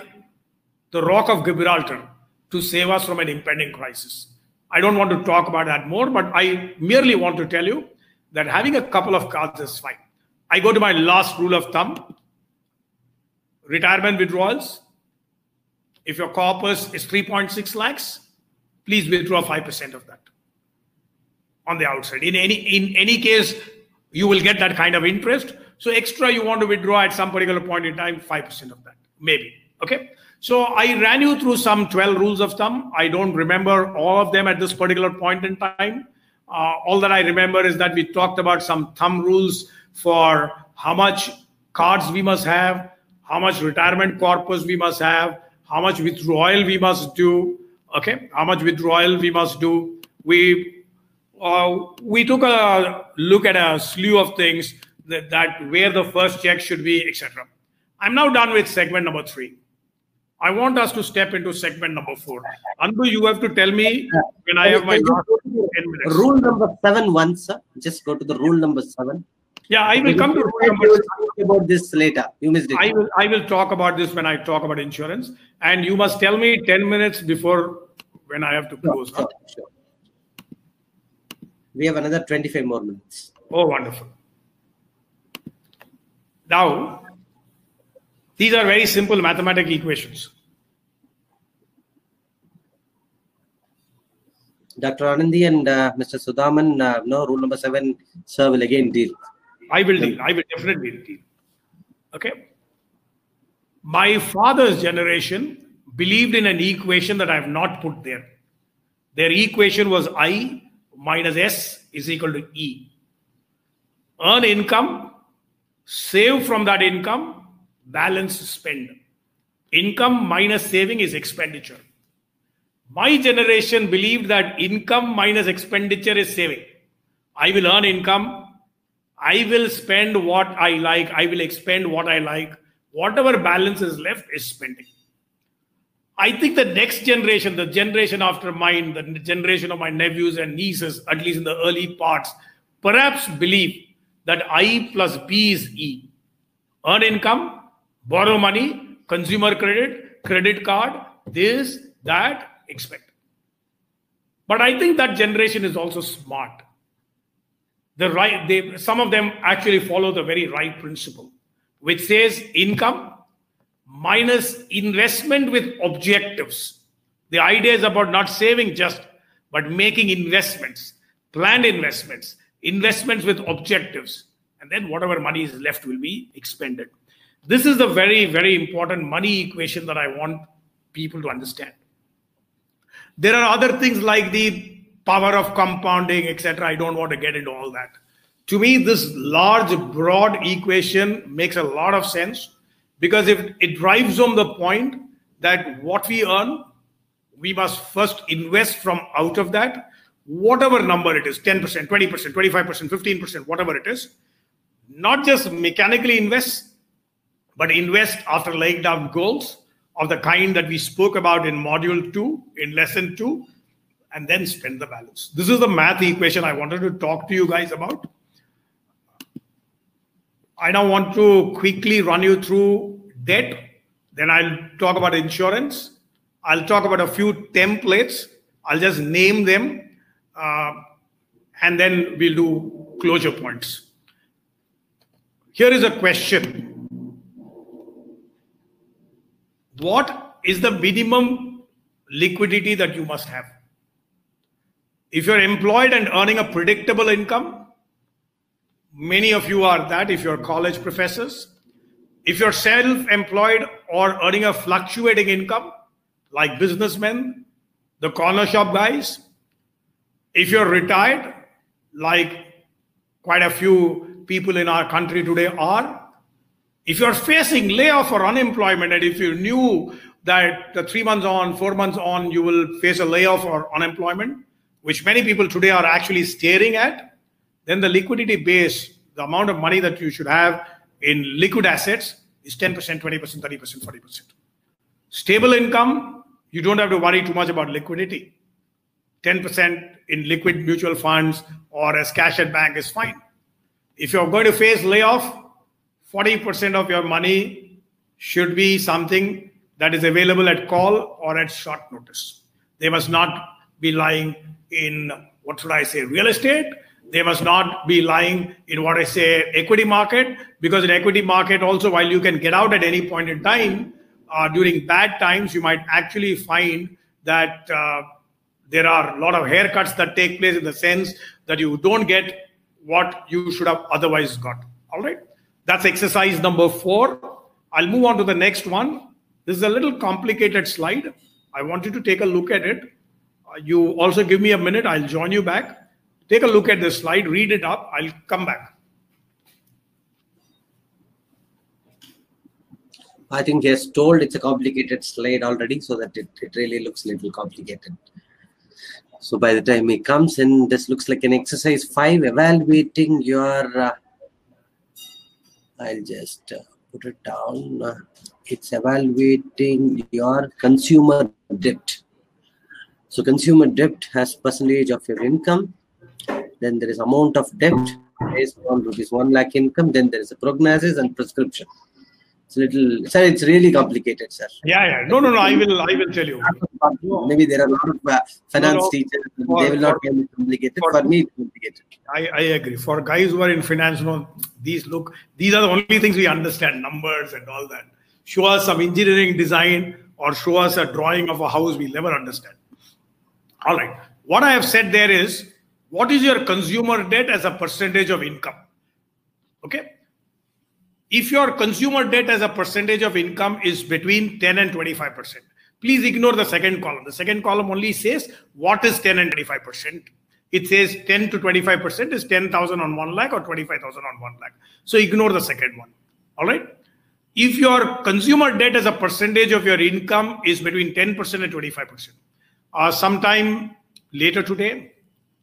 the rock of Gibraltar to save us from an impending crisis. I don't want to talk about that more, but I merely want to tell you that having a couple of cards is fine. I go to my last rule of thumb retirement withdrawals. If your corpus is 3.6 lakhs, please withdraw 5% of that on the outside. In any in any case, you will get that kind of interest. So extra you want to withdraw at some particular point in time, 5% of that, maybe. Okay. So I ran you through some 12 rules of thumb. I don't remember all of them at this particular point in time. Uh, all that I remember is that we talked about some thumb rules for how much cards we must have, how much retirement corpus we must have, how much withdrawal we must do. Okay, how much withdrawal we must do. We uh, we took a look at a slew of things that, that where the first check should be, etc. I'm now done with segment number three. I want us to step into segment number four. Anbu, you have to tell me when I have my last 10 minutes. Rule number seven once, sir. Just go to the rule number seven. Yeah, I will come to rule number seven. about this later. You missed it. I will I will talk about this when I talk about insurance. And you must tell me 10 minutes before when I have to close. sure, sure. We have another 25 more minutes. Oh, wonderful. Now, these are very simple mathematical equations. Dr. Anandi and uh, Mr. Sudaman, uh, no, rule number seven, sir will again deal. I will deal. I will definitely deal. Okay. My father's generation believed in an equation that I have not put there. Their equation was I minus S is equal to E. Earn income, save from that income, balance spend. Income minus saving is expenditure. My generation believed that income minus expenditure is saving. I will earn income, I will spend what I like. I will expend what I like. Whatever balance is left is spending. I think the next generation, the generation after mine, the generation of my nephews and nieces, at least in the early parts, perhaps believe that I plus B is E. Earn income, borrow money, consumer credit, credit card, this, that, expect. But I think that generation is also smart. The right they some of them actually follow the very right principle which says income minus investment with objectives. The idea is about not saving just but making investments planned investments investments with objectives. And then whatever money is left will be expended this is the very very important money equation that i want people to understand there are other things like the power of compounding, etc. I don't want to get into all that. To me, this large, broad equation makes a lot of sense because if it drives home the point that what we earn, we must first invest from out of that, whatever number it is 10%, 20%, 25%, 15%, whatever it is. Not just mechanically invest, but invest after laying down goals of the kind that we spoke about in module two, in lesson two, and then spend the balance. This is the math equation I wanted to talk to you guys about. I now want to quickly run you through debt. Then I'll talk about insurance. I'll talk about a few templates. I'll just name them. uh, and then we'll do closure points. Here is a question What is the minimum liquidity that you must have? If you're employed and earning a predictable income, many of you are that if you're college professors. If you're self employed or earning a fluctuating income, like businessmen, the corner shop guys, if you're retired, like quite a few people in our country today are. If you're facing layoff or unemployment, and if you knew that the three months on, four months on, you will face a layoff or unemployment, which many people today are actually staring at, then the liquidity base, the amount of money that you should have in liquid assets is 10%, 20%, 30%, 40%. Stable income, you don't have to worry too much about liquidity. 10% in liquid mutual funds or as cash at bank is fine. If you're going to face layoff, 40% of your money should be something that is available at call or at short notice. They must not be lying in what should I say, real estate. They must not be lying in what I say, equity market, because in equity market also, while you can get out at any point in time, uh, during bad times, you might actually find that uh, there are a lot of haircuts that take place in the sense that you don't get what you should have otherwise got. All right. That's exercise number four. I'll move on to the next one. This is a little complicated slide. I want you to take a look at it. Uh, you also give me a minute. I'll join you back. Take a look at this slide, read it up. I'll come back. I think he has told it's a complicated slide already, so that it, it really looks a little complicated. So by the time he comes in, this looks like an exercise five, evaluating your, uh, I'll just uh, put it down. It's evaluating your consumer debt. So consumer debt has percentage of your income. Then there is amount of debt based on rupees 1 lakh income. Then there is a prognosis and prescription. It's little, sir, it's really complicated, sir. Yeah, yeah. No, no, no. I will, I will tell you. Maybe there are a lot of uh, finance no, no. teachers. For, they will not be complicated. For, for, me, it's complicated. I, I agree. For guys who are in finance, no, these look, these are the only things we understand, numbers and all that. Show us some engineering design or show us a drawing of a house, we'll never understand. All right. What I have said there is, what is your consumer debt as a percentage of income? Okay if your consumer debt as a percentage of income is between 10 and 25%, please ignore the second column. The second column only says what is 10 and 25%. It says 10 to 25% is 10,000 on 1 lakh or 25,000 on 1 lakh. So ignore the second one. All right. If your consumer debt as a percentage of your income is between 10% and 25%, uh, sometime later today,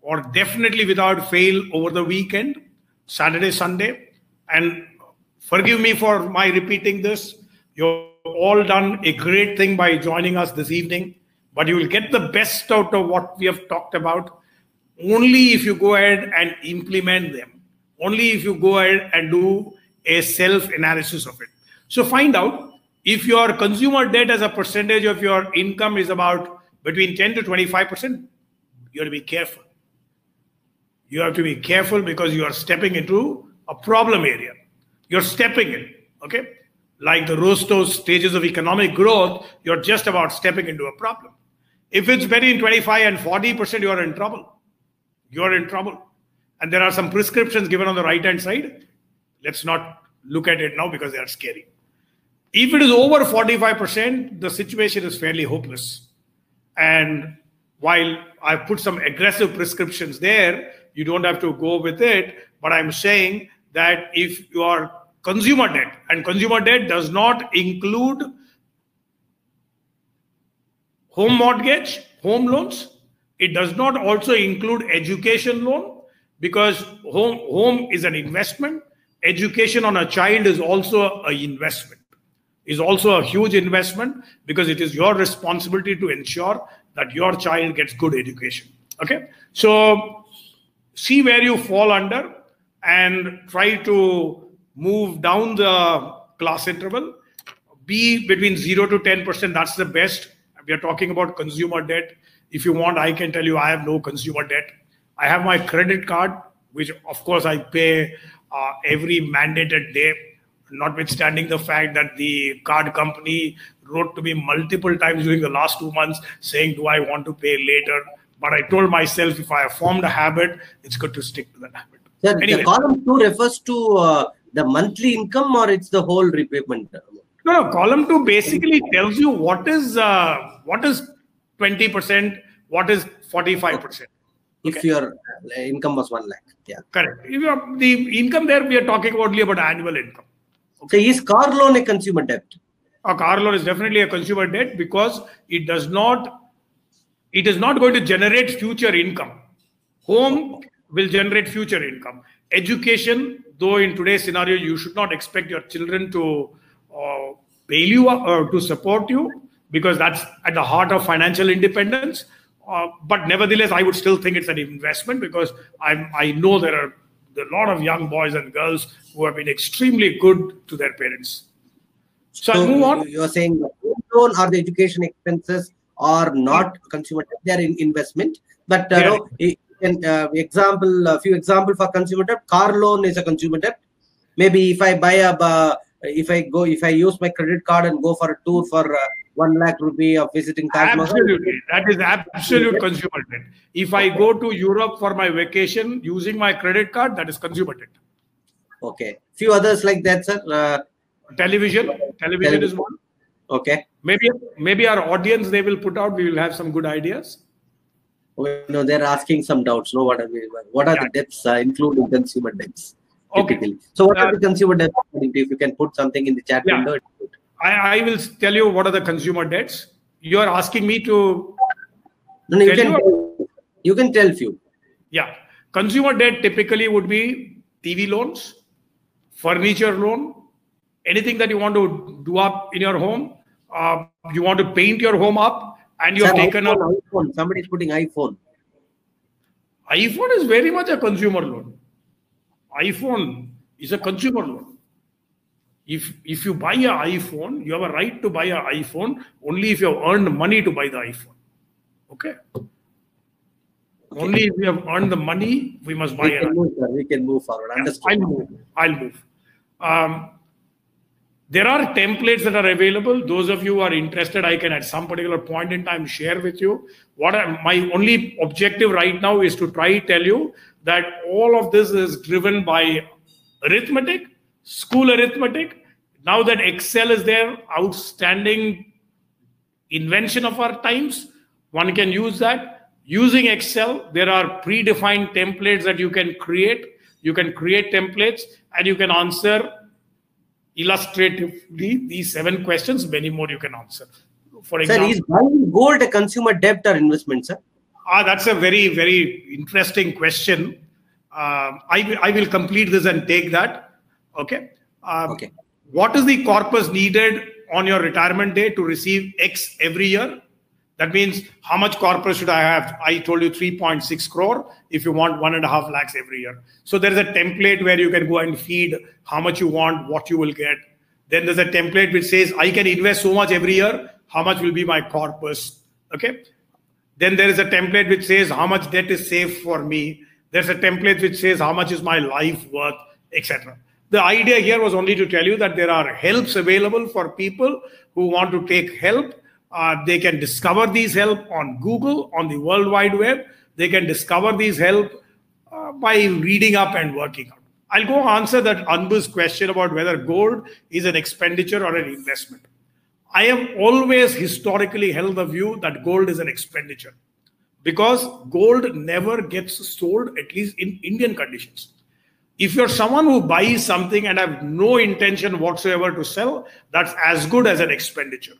or definitely without fail over the weekend, Saturday, Sunday, and Forgive me for my repeating this. You've all done a great thing by joining us this evening, but you will get the best out of what we have talked about only if you go ahead and implement them, only if you go ahead and do a self analysis of it. So find out if your consumer debt as a percentage of your income is about between 10 to 25%, you have to be careful. You have to be careful because you are stepping into a problem area. You're stepping in, okay? Like the Rostow's stages of economic growth, you're just about stepping into a problem. If it's between 25 and 40%, you're in trouble. You're in trouble. And there are some prescriptions given on the right hand side. Let's not look at it now because they are scary. If it is over 45%, the situation is fairly hopeless. And while I put some aggressive prescriptions there, you don't have to go with it. But I'm saying that if your consumer debt. And consumer debt does not include home mortgage home loans. It does not also include education loan because home home is an investment. Education on a child is also an investment is also a huge investment because it is your responsibility to ensure that your child gets good education. Okay? So see where you fall under and try to move down the class interval. Be between 0 to 10%, that's the best. We are talking about consumer debt. If you want, I can tell you I have no consumer debt. I have my credit card, which of course I pay uh, every mandated day, notwithstanding the fact that the card company wrote to me multiple times during the last two months saying, Do I want to pay later? But I told myself if I have formed a habit, it's good to stick to that habit. Sir, anyway. the column two refers to uh, the monthly income or it's the whole repayment? No, no. Column two basically tells you what is uh, what is twenty percent, what is forty five percent. if Okay. your uh, income was 1 lakh. Yeah. Correct. If you are- the income there, we are talking only about annual income. So is car loan a consumer debt? A car loan is definitely a consumer debt because it does not, it is not going to generate future income. Home will generate future income. Education, though in today's scenario, you should not expect your children to uh, bail you up or to support you because that's at the heart of financial independence. Uh, but nevertheless, I would still think it's an investment because I, I know there are a lot of young boys and girls who have been extremely good to their parents. So, I'll move on. You are saying the loan or the education expenses are not consumer they are in investment. But uh, Yeah. no, an uh, example, a few example for consumer debt. Car loan is a consumer debt. Maybe if I buy a, uh, if I go, if I use my credit card and go for a tour for uh, one lakh rupee of visiting Taj Mahal, Absolutely. That is absolute consumer debt. If I go to Europe for my vacation using my credit card, that is consumer debt. Okay, few others like that, sir. Uh, Television, television is one. okay, Maybe maybe our audience they will put out. We will have some good ideas. You know they're asking some doubts. No, what are we, what are the debts uh, including consumer debts? Okay. Typically. So what are Uh, the consumer debts? If you can put something in the chat Yeah. window. I, I will tell you what are the consumer debts. You are asking me to No, no, you can you- you can tell few. Yeah. Consumer debt typically would be TV loans, furniture loan, anything that you want to do up in your home. Uh, you want to paint your home up and you have taken iPhone, iPhone. Somebody is putting iPhone. iPhone is very much a consumer loan. iPhone is a consumer loan. If, if you buy a iPhone, you have a right to buy a iPhone only if you have earned money to buy the iPhone. Okay? Only if you have earned the money, we must buy We an can move. We can move forward. Understood. I'll move. I'll move. Um, there are templates that are available. Those of you who are interested, I can at some particular point in time share with you. What I, my only objective right now is to try tell you that all of this is driven by arithmetic, school arithmetic. Now that Excel is there, outstanding invention of our times. One can use that. Using Excel, there are predefined templates that you can create. You can create templates and you can answer illustratively these seven questions. Many more you can answer. For Sir, example, is buying gold a consumer debt or investment, sir? Ah, that's a very, very interesting question. Um, I, will- I will complete this and take that. Okay. Um, Okay. What is the corpus needed on your retirement day to receive X every year? That means how much corpus should I have? I told you 3.6 crore if you want one and a half lakhs every year. So there is a template where you can go and feed how much you want, what you will get. Then there's a template which says I can invest so much every year. How much will be my corpus? Okay. Then there is a template which says how much debt is safe for me. There's a template which says how much is my life worth, etc. The idea here was only to tell you that there are helps available for people who want to take help. Uh, they can discover these help on Google, on the World Wide Web. They can discover these help uh, by reading up and working out. I'll go answer that Anbu's question about whether gold is an expenditure or an investment. I have always historically held the view that gold is an expenditure because gold never gets sold, at least in Indian conditions. If you're someone who buys something and have no intention whatsoever to sell, that's as good as an expenditure.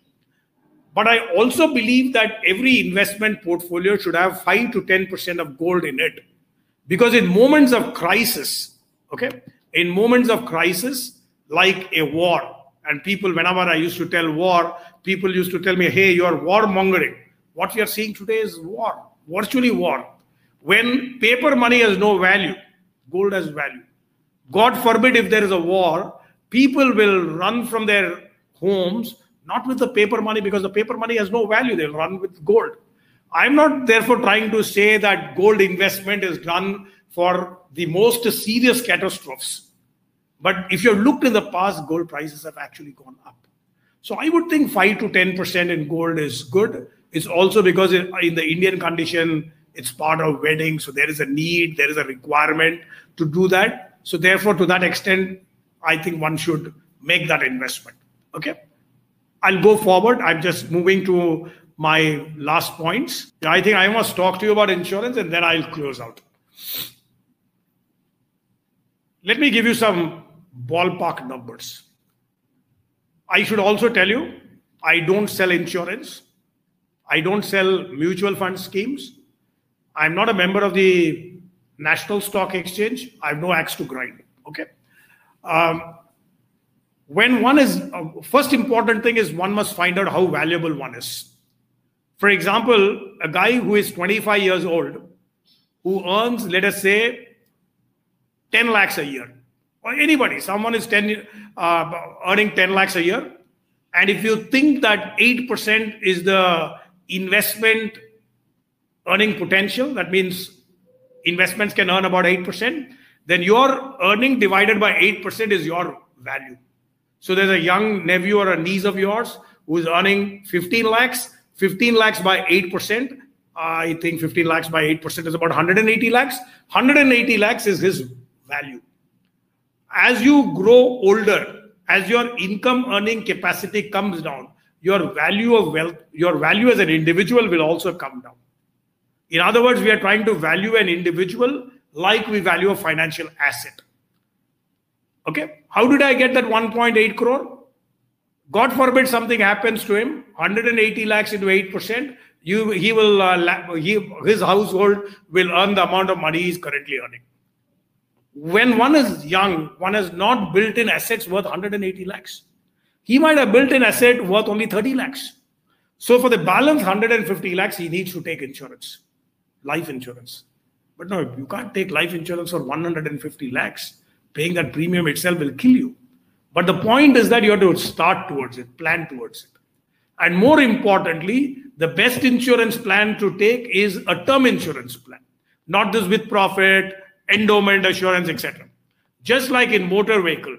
But I also believe that every investment portfolio should have 5 to 10% of gold in it. Because in moments of crisis, okay, in moments of crisis, like a war, and people, whenever I used to tell war, people used to tell me, hey, you're warmongering. What we are seeing today is war, virtually war. When paper money has no value, gold has value. God forbid if there is a war, people will run from their homes, not with the paper money, because the paper money has no value. They'll run with gold. I'm not therefore trying to say that gold investment is done for the most serious catastrophes. But if you've looked in the past, gold prices have actually gone up. So I would think 5 to 10% in gold is good. It's also because in the Indian condition, it's part of wedding. So there is a need, there is a requirement to do that. So therefore, to that extent, I think one should make that investment. Okay. I'll go forward. I'm just moving to my last points. I think I must talk to you about insurance and then I'll close out. Let me give you some ballpark numbers. I should also tell you I don't sell insurance. I don't sell mutual fund schemes. I'm not a member of the National Stock Exchange. I have no axe to grind. Okay. Um, when one is, uh, first important thing is one must find out how valuable one is. For example, a guy who is 25 years old, who earns, let us say, 10 lakhs a year, or anybody, someone is 10, uh, earning 10 lakhs a year, and if you think that 8% is the investment earning potential, that means investments can earn about 8%, then your earning divided by 8% is your value. So there's a young nephew or a niece of yours who's earning 15 lakhs, 15 lakhs by 8%. I think 15 lakhs by 8% is about 180 lakhs. 180 lakhs is his value. As you grow older, as your income earning capacity comes down, your value of wealth, your value as an individual will also come down. In other words, we are trying to value an individual like we value a financial asset. Okay, how did I get that 1.8 crore? God forbid something happens to him, 180 lakhs into 8%, you, he will, uh, he, his household will earn the amount of money he's currently earning when one is young, one has not built in assets worth 180 lakhs. He might have built in asset worth only 30 lakhs. So for the balance 150 lakhs, he needs to take insurance, life insurance. But no, you can't take life insurance for 150 lakhs. Paying that premium itself will kill you. But the point is that you have to start towards it, plan towards it. And more importantly, the best insurance plan to take is a term insurance plan, not this with profit, endowment assurance, etc. Just like in motor vehicle,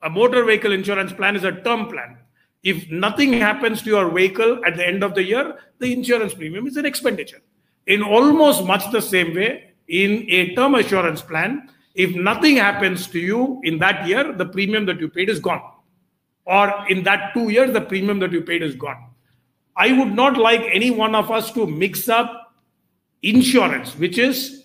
a motor vehicle insurance plan is a term plan. If nothing happens to your vehicle at the end of the year, the insurance premium is an expenditure. In almost much the same way, in a term assurance plan, if nothing happens to you in that year, the premium that you paid is gone. Or in that two years, the premium that you paid is gone. I would not like any one of us to mix up insurance, which is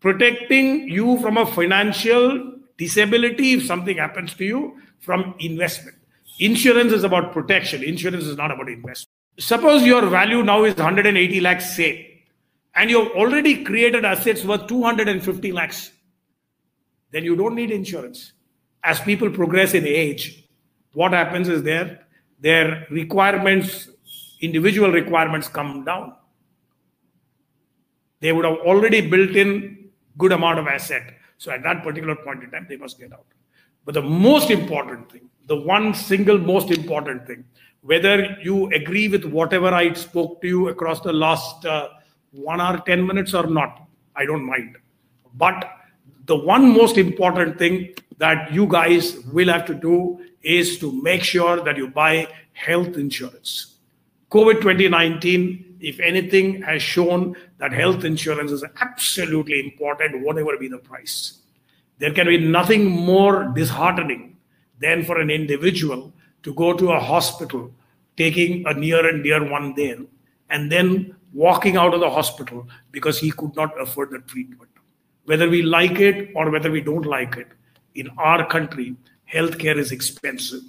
protecting you from a financial disability if something happens to you from investment. Insurance is about protection. Insurance is not about investment. Suppose your value now is 180 lakhs, say, and you've already created assets worth 250 lakhs. Then you don't need insurance. As people progress in age, what happens is their, their requirements, individual requirements come down. They would have already built in good amount of asset. So at that particular point in time, they must get out. But the most important thing, the one single most important thing, whether you agree with whatever I spoke to you across the last uh, one hour, 10 minutes or not, I don't mind. But the one most important thing that you guys will have to do is to make sure that you buy health insurance. COVID 2019 if anything, has shown that health insurance is absolutely important, whatever be the price. There can be nothing more disheartening than for an individual to go to a hospital, taking a near and dear one there, and then walking out of the hospital because he could not afford the treatment. Whether we like it or whether we don't like it, in our country, healthcare is expensive.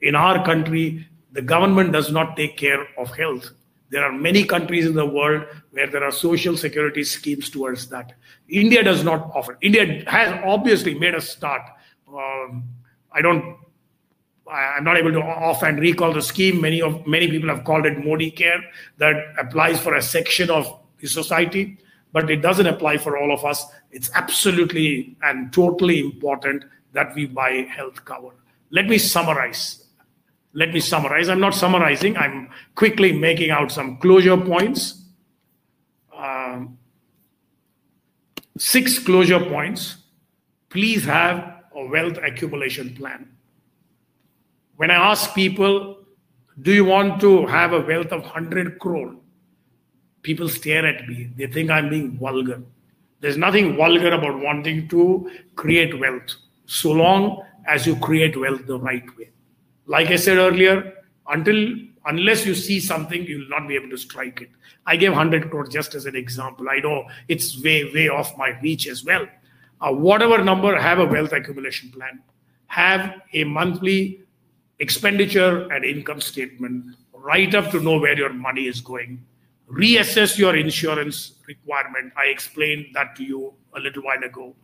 In our country, the government does not take care of health there are many countries in the world where there are social security schemes towards that. India does not offer. India has obviously made a start. Um, I don't. I'm not able to offhand recall the scheme. Many of many people have called it Modi Care that applies for a section of the society, but it doesn't apply for all of us. It's absolutely and totally important that we buy health cover. Let me summarize let me summarize. I'm not summarizing, I'm quickly making out some closure points. Um, six closure points. Please have a wealth accumulation plan. When I ask people, do you want to have a wealth of 100 crore? People stare at me. They think I'm being vulgar. There's nothing vulgar about wanting to create wealth, so long as you create wealth the right way. Like I said earlier, until Unless you see something, you will not be able to strike it. I gave 100 crores just as an example. I know it's way, way off my reach as well. Uh, whatever number, have a wealth accumulation plan. Have a monthly expenditure and income statement right up to know where your money is going. Reassess your insurance requirement. I explained that to you a little while ago.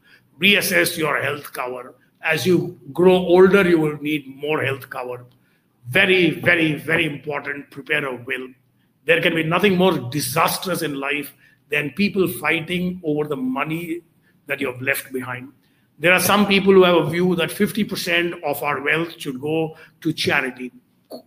Reassess your health cover. As you grow older, you will need more health cover. Very, very, very important. Prepare a will. There can be nothing more disastrous in life than people fighting over the money that you have left behind. There are some people who have a view that 50% of our wealth should go to charity,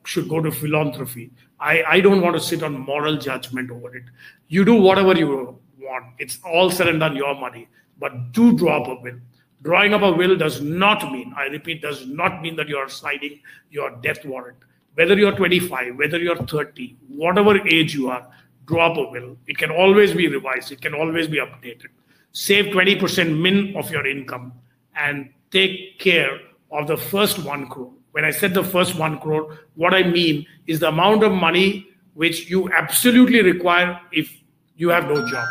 should go to philanthropy. I, I don't want to sit on moral judgment over it. You do whatever you want. It's all said and done your money. But do draw up a will. Drawing up a will does not mean, I repeat, does not mean that you are signing your death warrant. Whether you're 25, whether you're 30, whatever age you are, draw up a will. It can always be revised, it can always be updated. Save 20% min of your income and take care of the first one crore. When I said the first one crore, what I mean is the amount of money which you absolutely require if you have no job.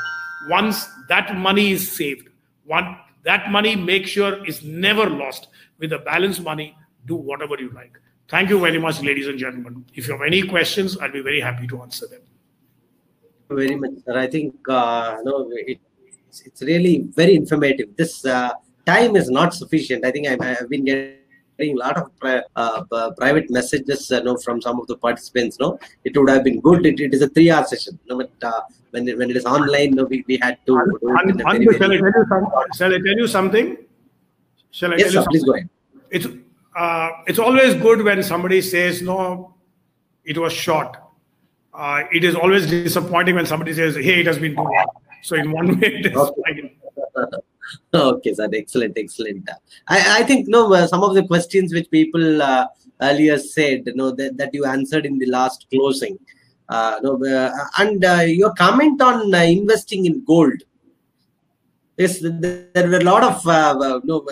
Once that money is saved, one that money make sure is never lost. With the balance money, do whatever you like. Thank you very much, ladies and gentlemen. If you have any questions, I'll be very happy to answer them. Very much, sir. I think uh, no, it, it's really very informative. This uh, time is not sufficient. I think I've been getting a lot of uh, private messages uh, know, from some of the participants. No, it would have been good. It, it is a three-hour session. No, but uh, when when it is online, no, we, we had to. Un, un, shall, I tell you some, shall I tell you something? Shall I yes, tell sir, you please go ahead. It's uh, it's always good when somebody says no, it was short. Uh, it is always disappointing when somebody says, "Hey, it has been too long." So in one way, it is okay. [LAUGHS] [LAUGHS] okay, sir. Excellent, excellent. I, I think no, uh, some of the questions which people uh, earlier said, you know, that, that you answered in the last closing. Uh, no, uh, and uh, your comment on uh, investing in gold. Yes, there were a lot of uh, no,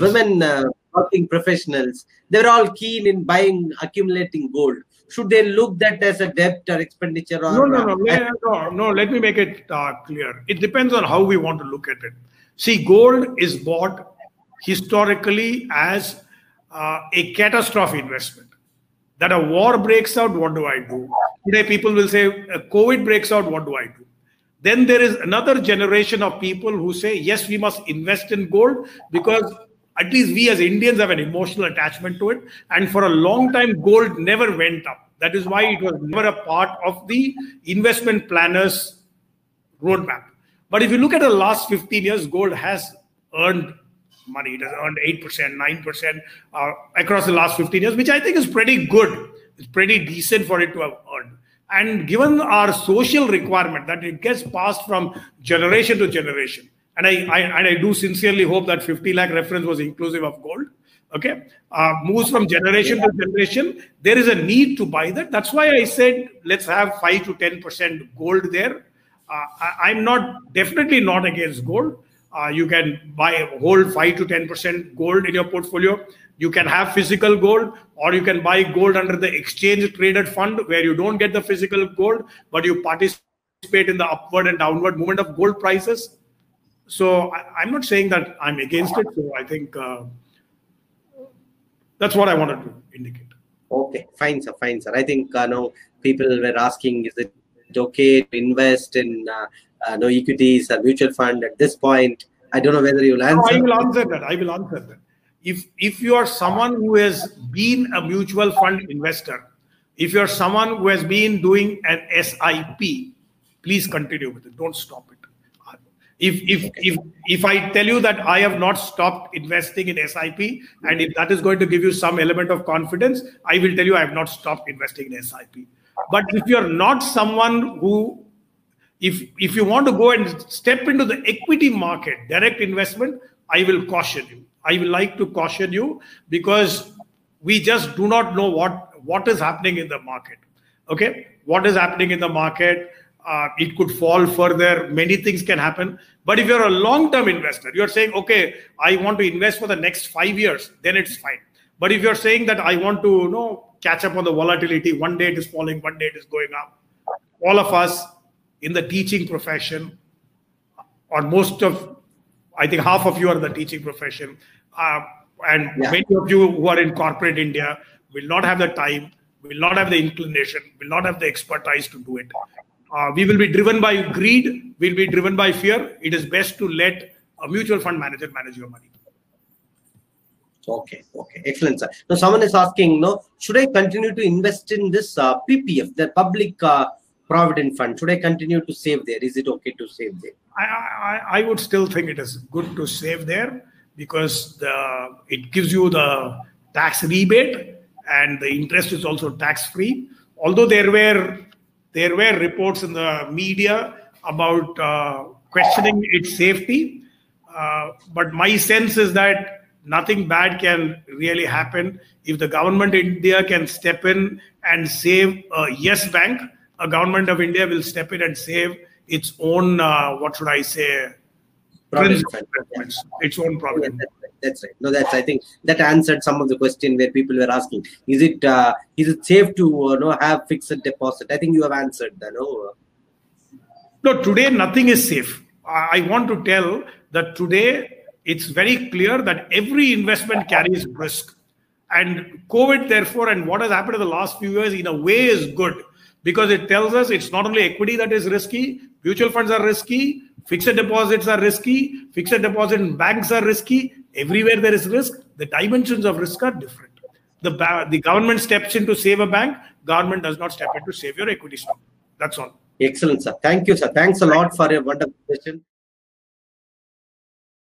women working professionals. They were all keen in buying, accumulating gold should they look that as a debt or expenditure or no no no no, no, no let me make it uh, clear it depends on how we want to look at it see gold is bought historically as uh, a catastrophe investment that a war breaks out what do i do today people will say covid breaks out what do i do then there is another generation of people who say yes we must invest in gold because at least we as Indians have an emotional attachment to it. And for a long time, gold never went up. That is why it was never a part of the investment planners' roadmap. But if you look at the last 15 years, gold has earned money. It has earned 8%, 9% uh, across the last 15 years, which I think is pretty good. It's pretty decent for it to have earned. And given our social requirement that it gets passed from generation to generation, and I, I, and I do sincerely hope that 50 lakh reference was inclusive of gold. Okay, uh, moves from generation to generation. There is a need to buy that. That's why I said let's have five to ten percent gold there. Uh, I, am not definitely not against gold. Uh, you can buy hold five to ten percent gold in your portfolio. You can have physical gold, or you can buy gold under the exchange traded fund where you don't get the physical gold, but you participate in the upward and downward movement of gold prices so I, am not saying that I'm against it. So I think uh, that's what I wanted to indicate. Okay, fine, sir. Fine, sir. I think uh, no people were asking, is it okay to invest in uh, uh, no equities or mutual fund at this point? I don't know whether you'll answer. No, I will answer that. I will answer that. If if you are someone who has been a mutual fund investor, if you're someone who has been doing an SIP, please continue with it. Don't stop it if if if if i tell you that i have not stopped investing in sip and if that is going to give you some element of confidence i will tell you i have not stopped investing in sip but if you're not someone who if if you want to go and step into the equity market direct investment i will caution you i will like to caution you because we just do not know what what is happening in the market okay what is happening in the market uh, it could fall further. Many things can happen. But if you're a long term investor, you're saying, okay, I want to invest for the next five years, then it's fine. But if you're saying that I want to you know, catch up on the volatility. One day it is falling, one day it is going up. All of us in the teaching profession, or most of, I think half of you are in the teaching profession, uh, and yeah. many of you who are in corporate India will not have the time, will not have the inclination, will not have the expertise to do it. Uh, we will be driven by greed, we'll be driven by fear. It is best to let a mutual fund manager manage your money. Okay, okay, excellent, sir. Now, someone is asking, no, should I continue to invest in this uh, PPF, the public uh, provident fund? Should I continue to save there? Is it okay to save there? I, I, I would still think it is good to save there because the it gives you the tax rebate and the interest is also tax free. Although there were there were reports in the media about uh, questioning its safety, uh, but my sense is that nothing bad can really happen if the government of India can step in and save a yes bank. A government of India will step in and save its own uh, what should I say its own problem. that's right. No, that's I think that answered some of the question where people were asking: Is it uh, is it safe to uh, know have fixed deposit? I think you have answered that. No. No, today nothing is safe. I want to tell that today it's very clear that every investment carries risk, and COVID, therefore, and what has happened in the last few years, in a way, is good because it tells us it's not only equity that is risky, mutual funds are risky, Fixed deposits are risky. Fixed deposit in banks are risky. Everywhere there is risk. The dimensions of risk are different. The, the government steps in to save a bank. Government does not step in to save your equity stock. That's all. Excellent, sir. Thank you, sir. Thanks a lot for your wonderful question.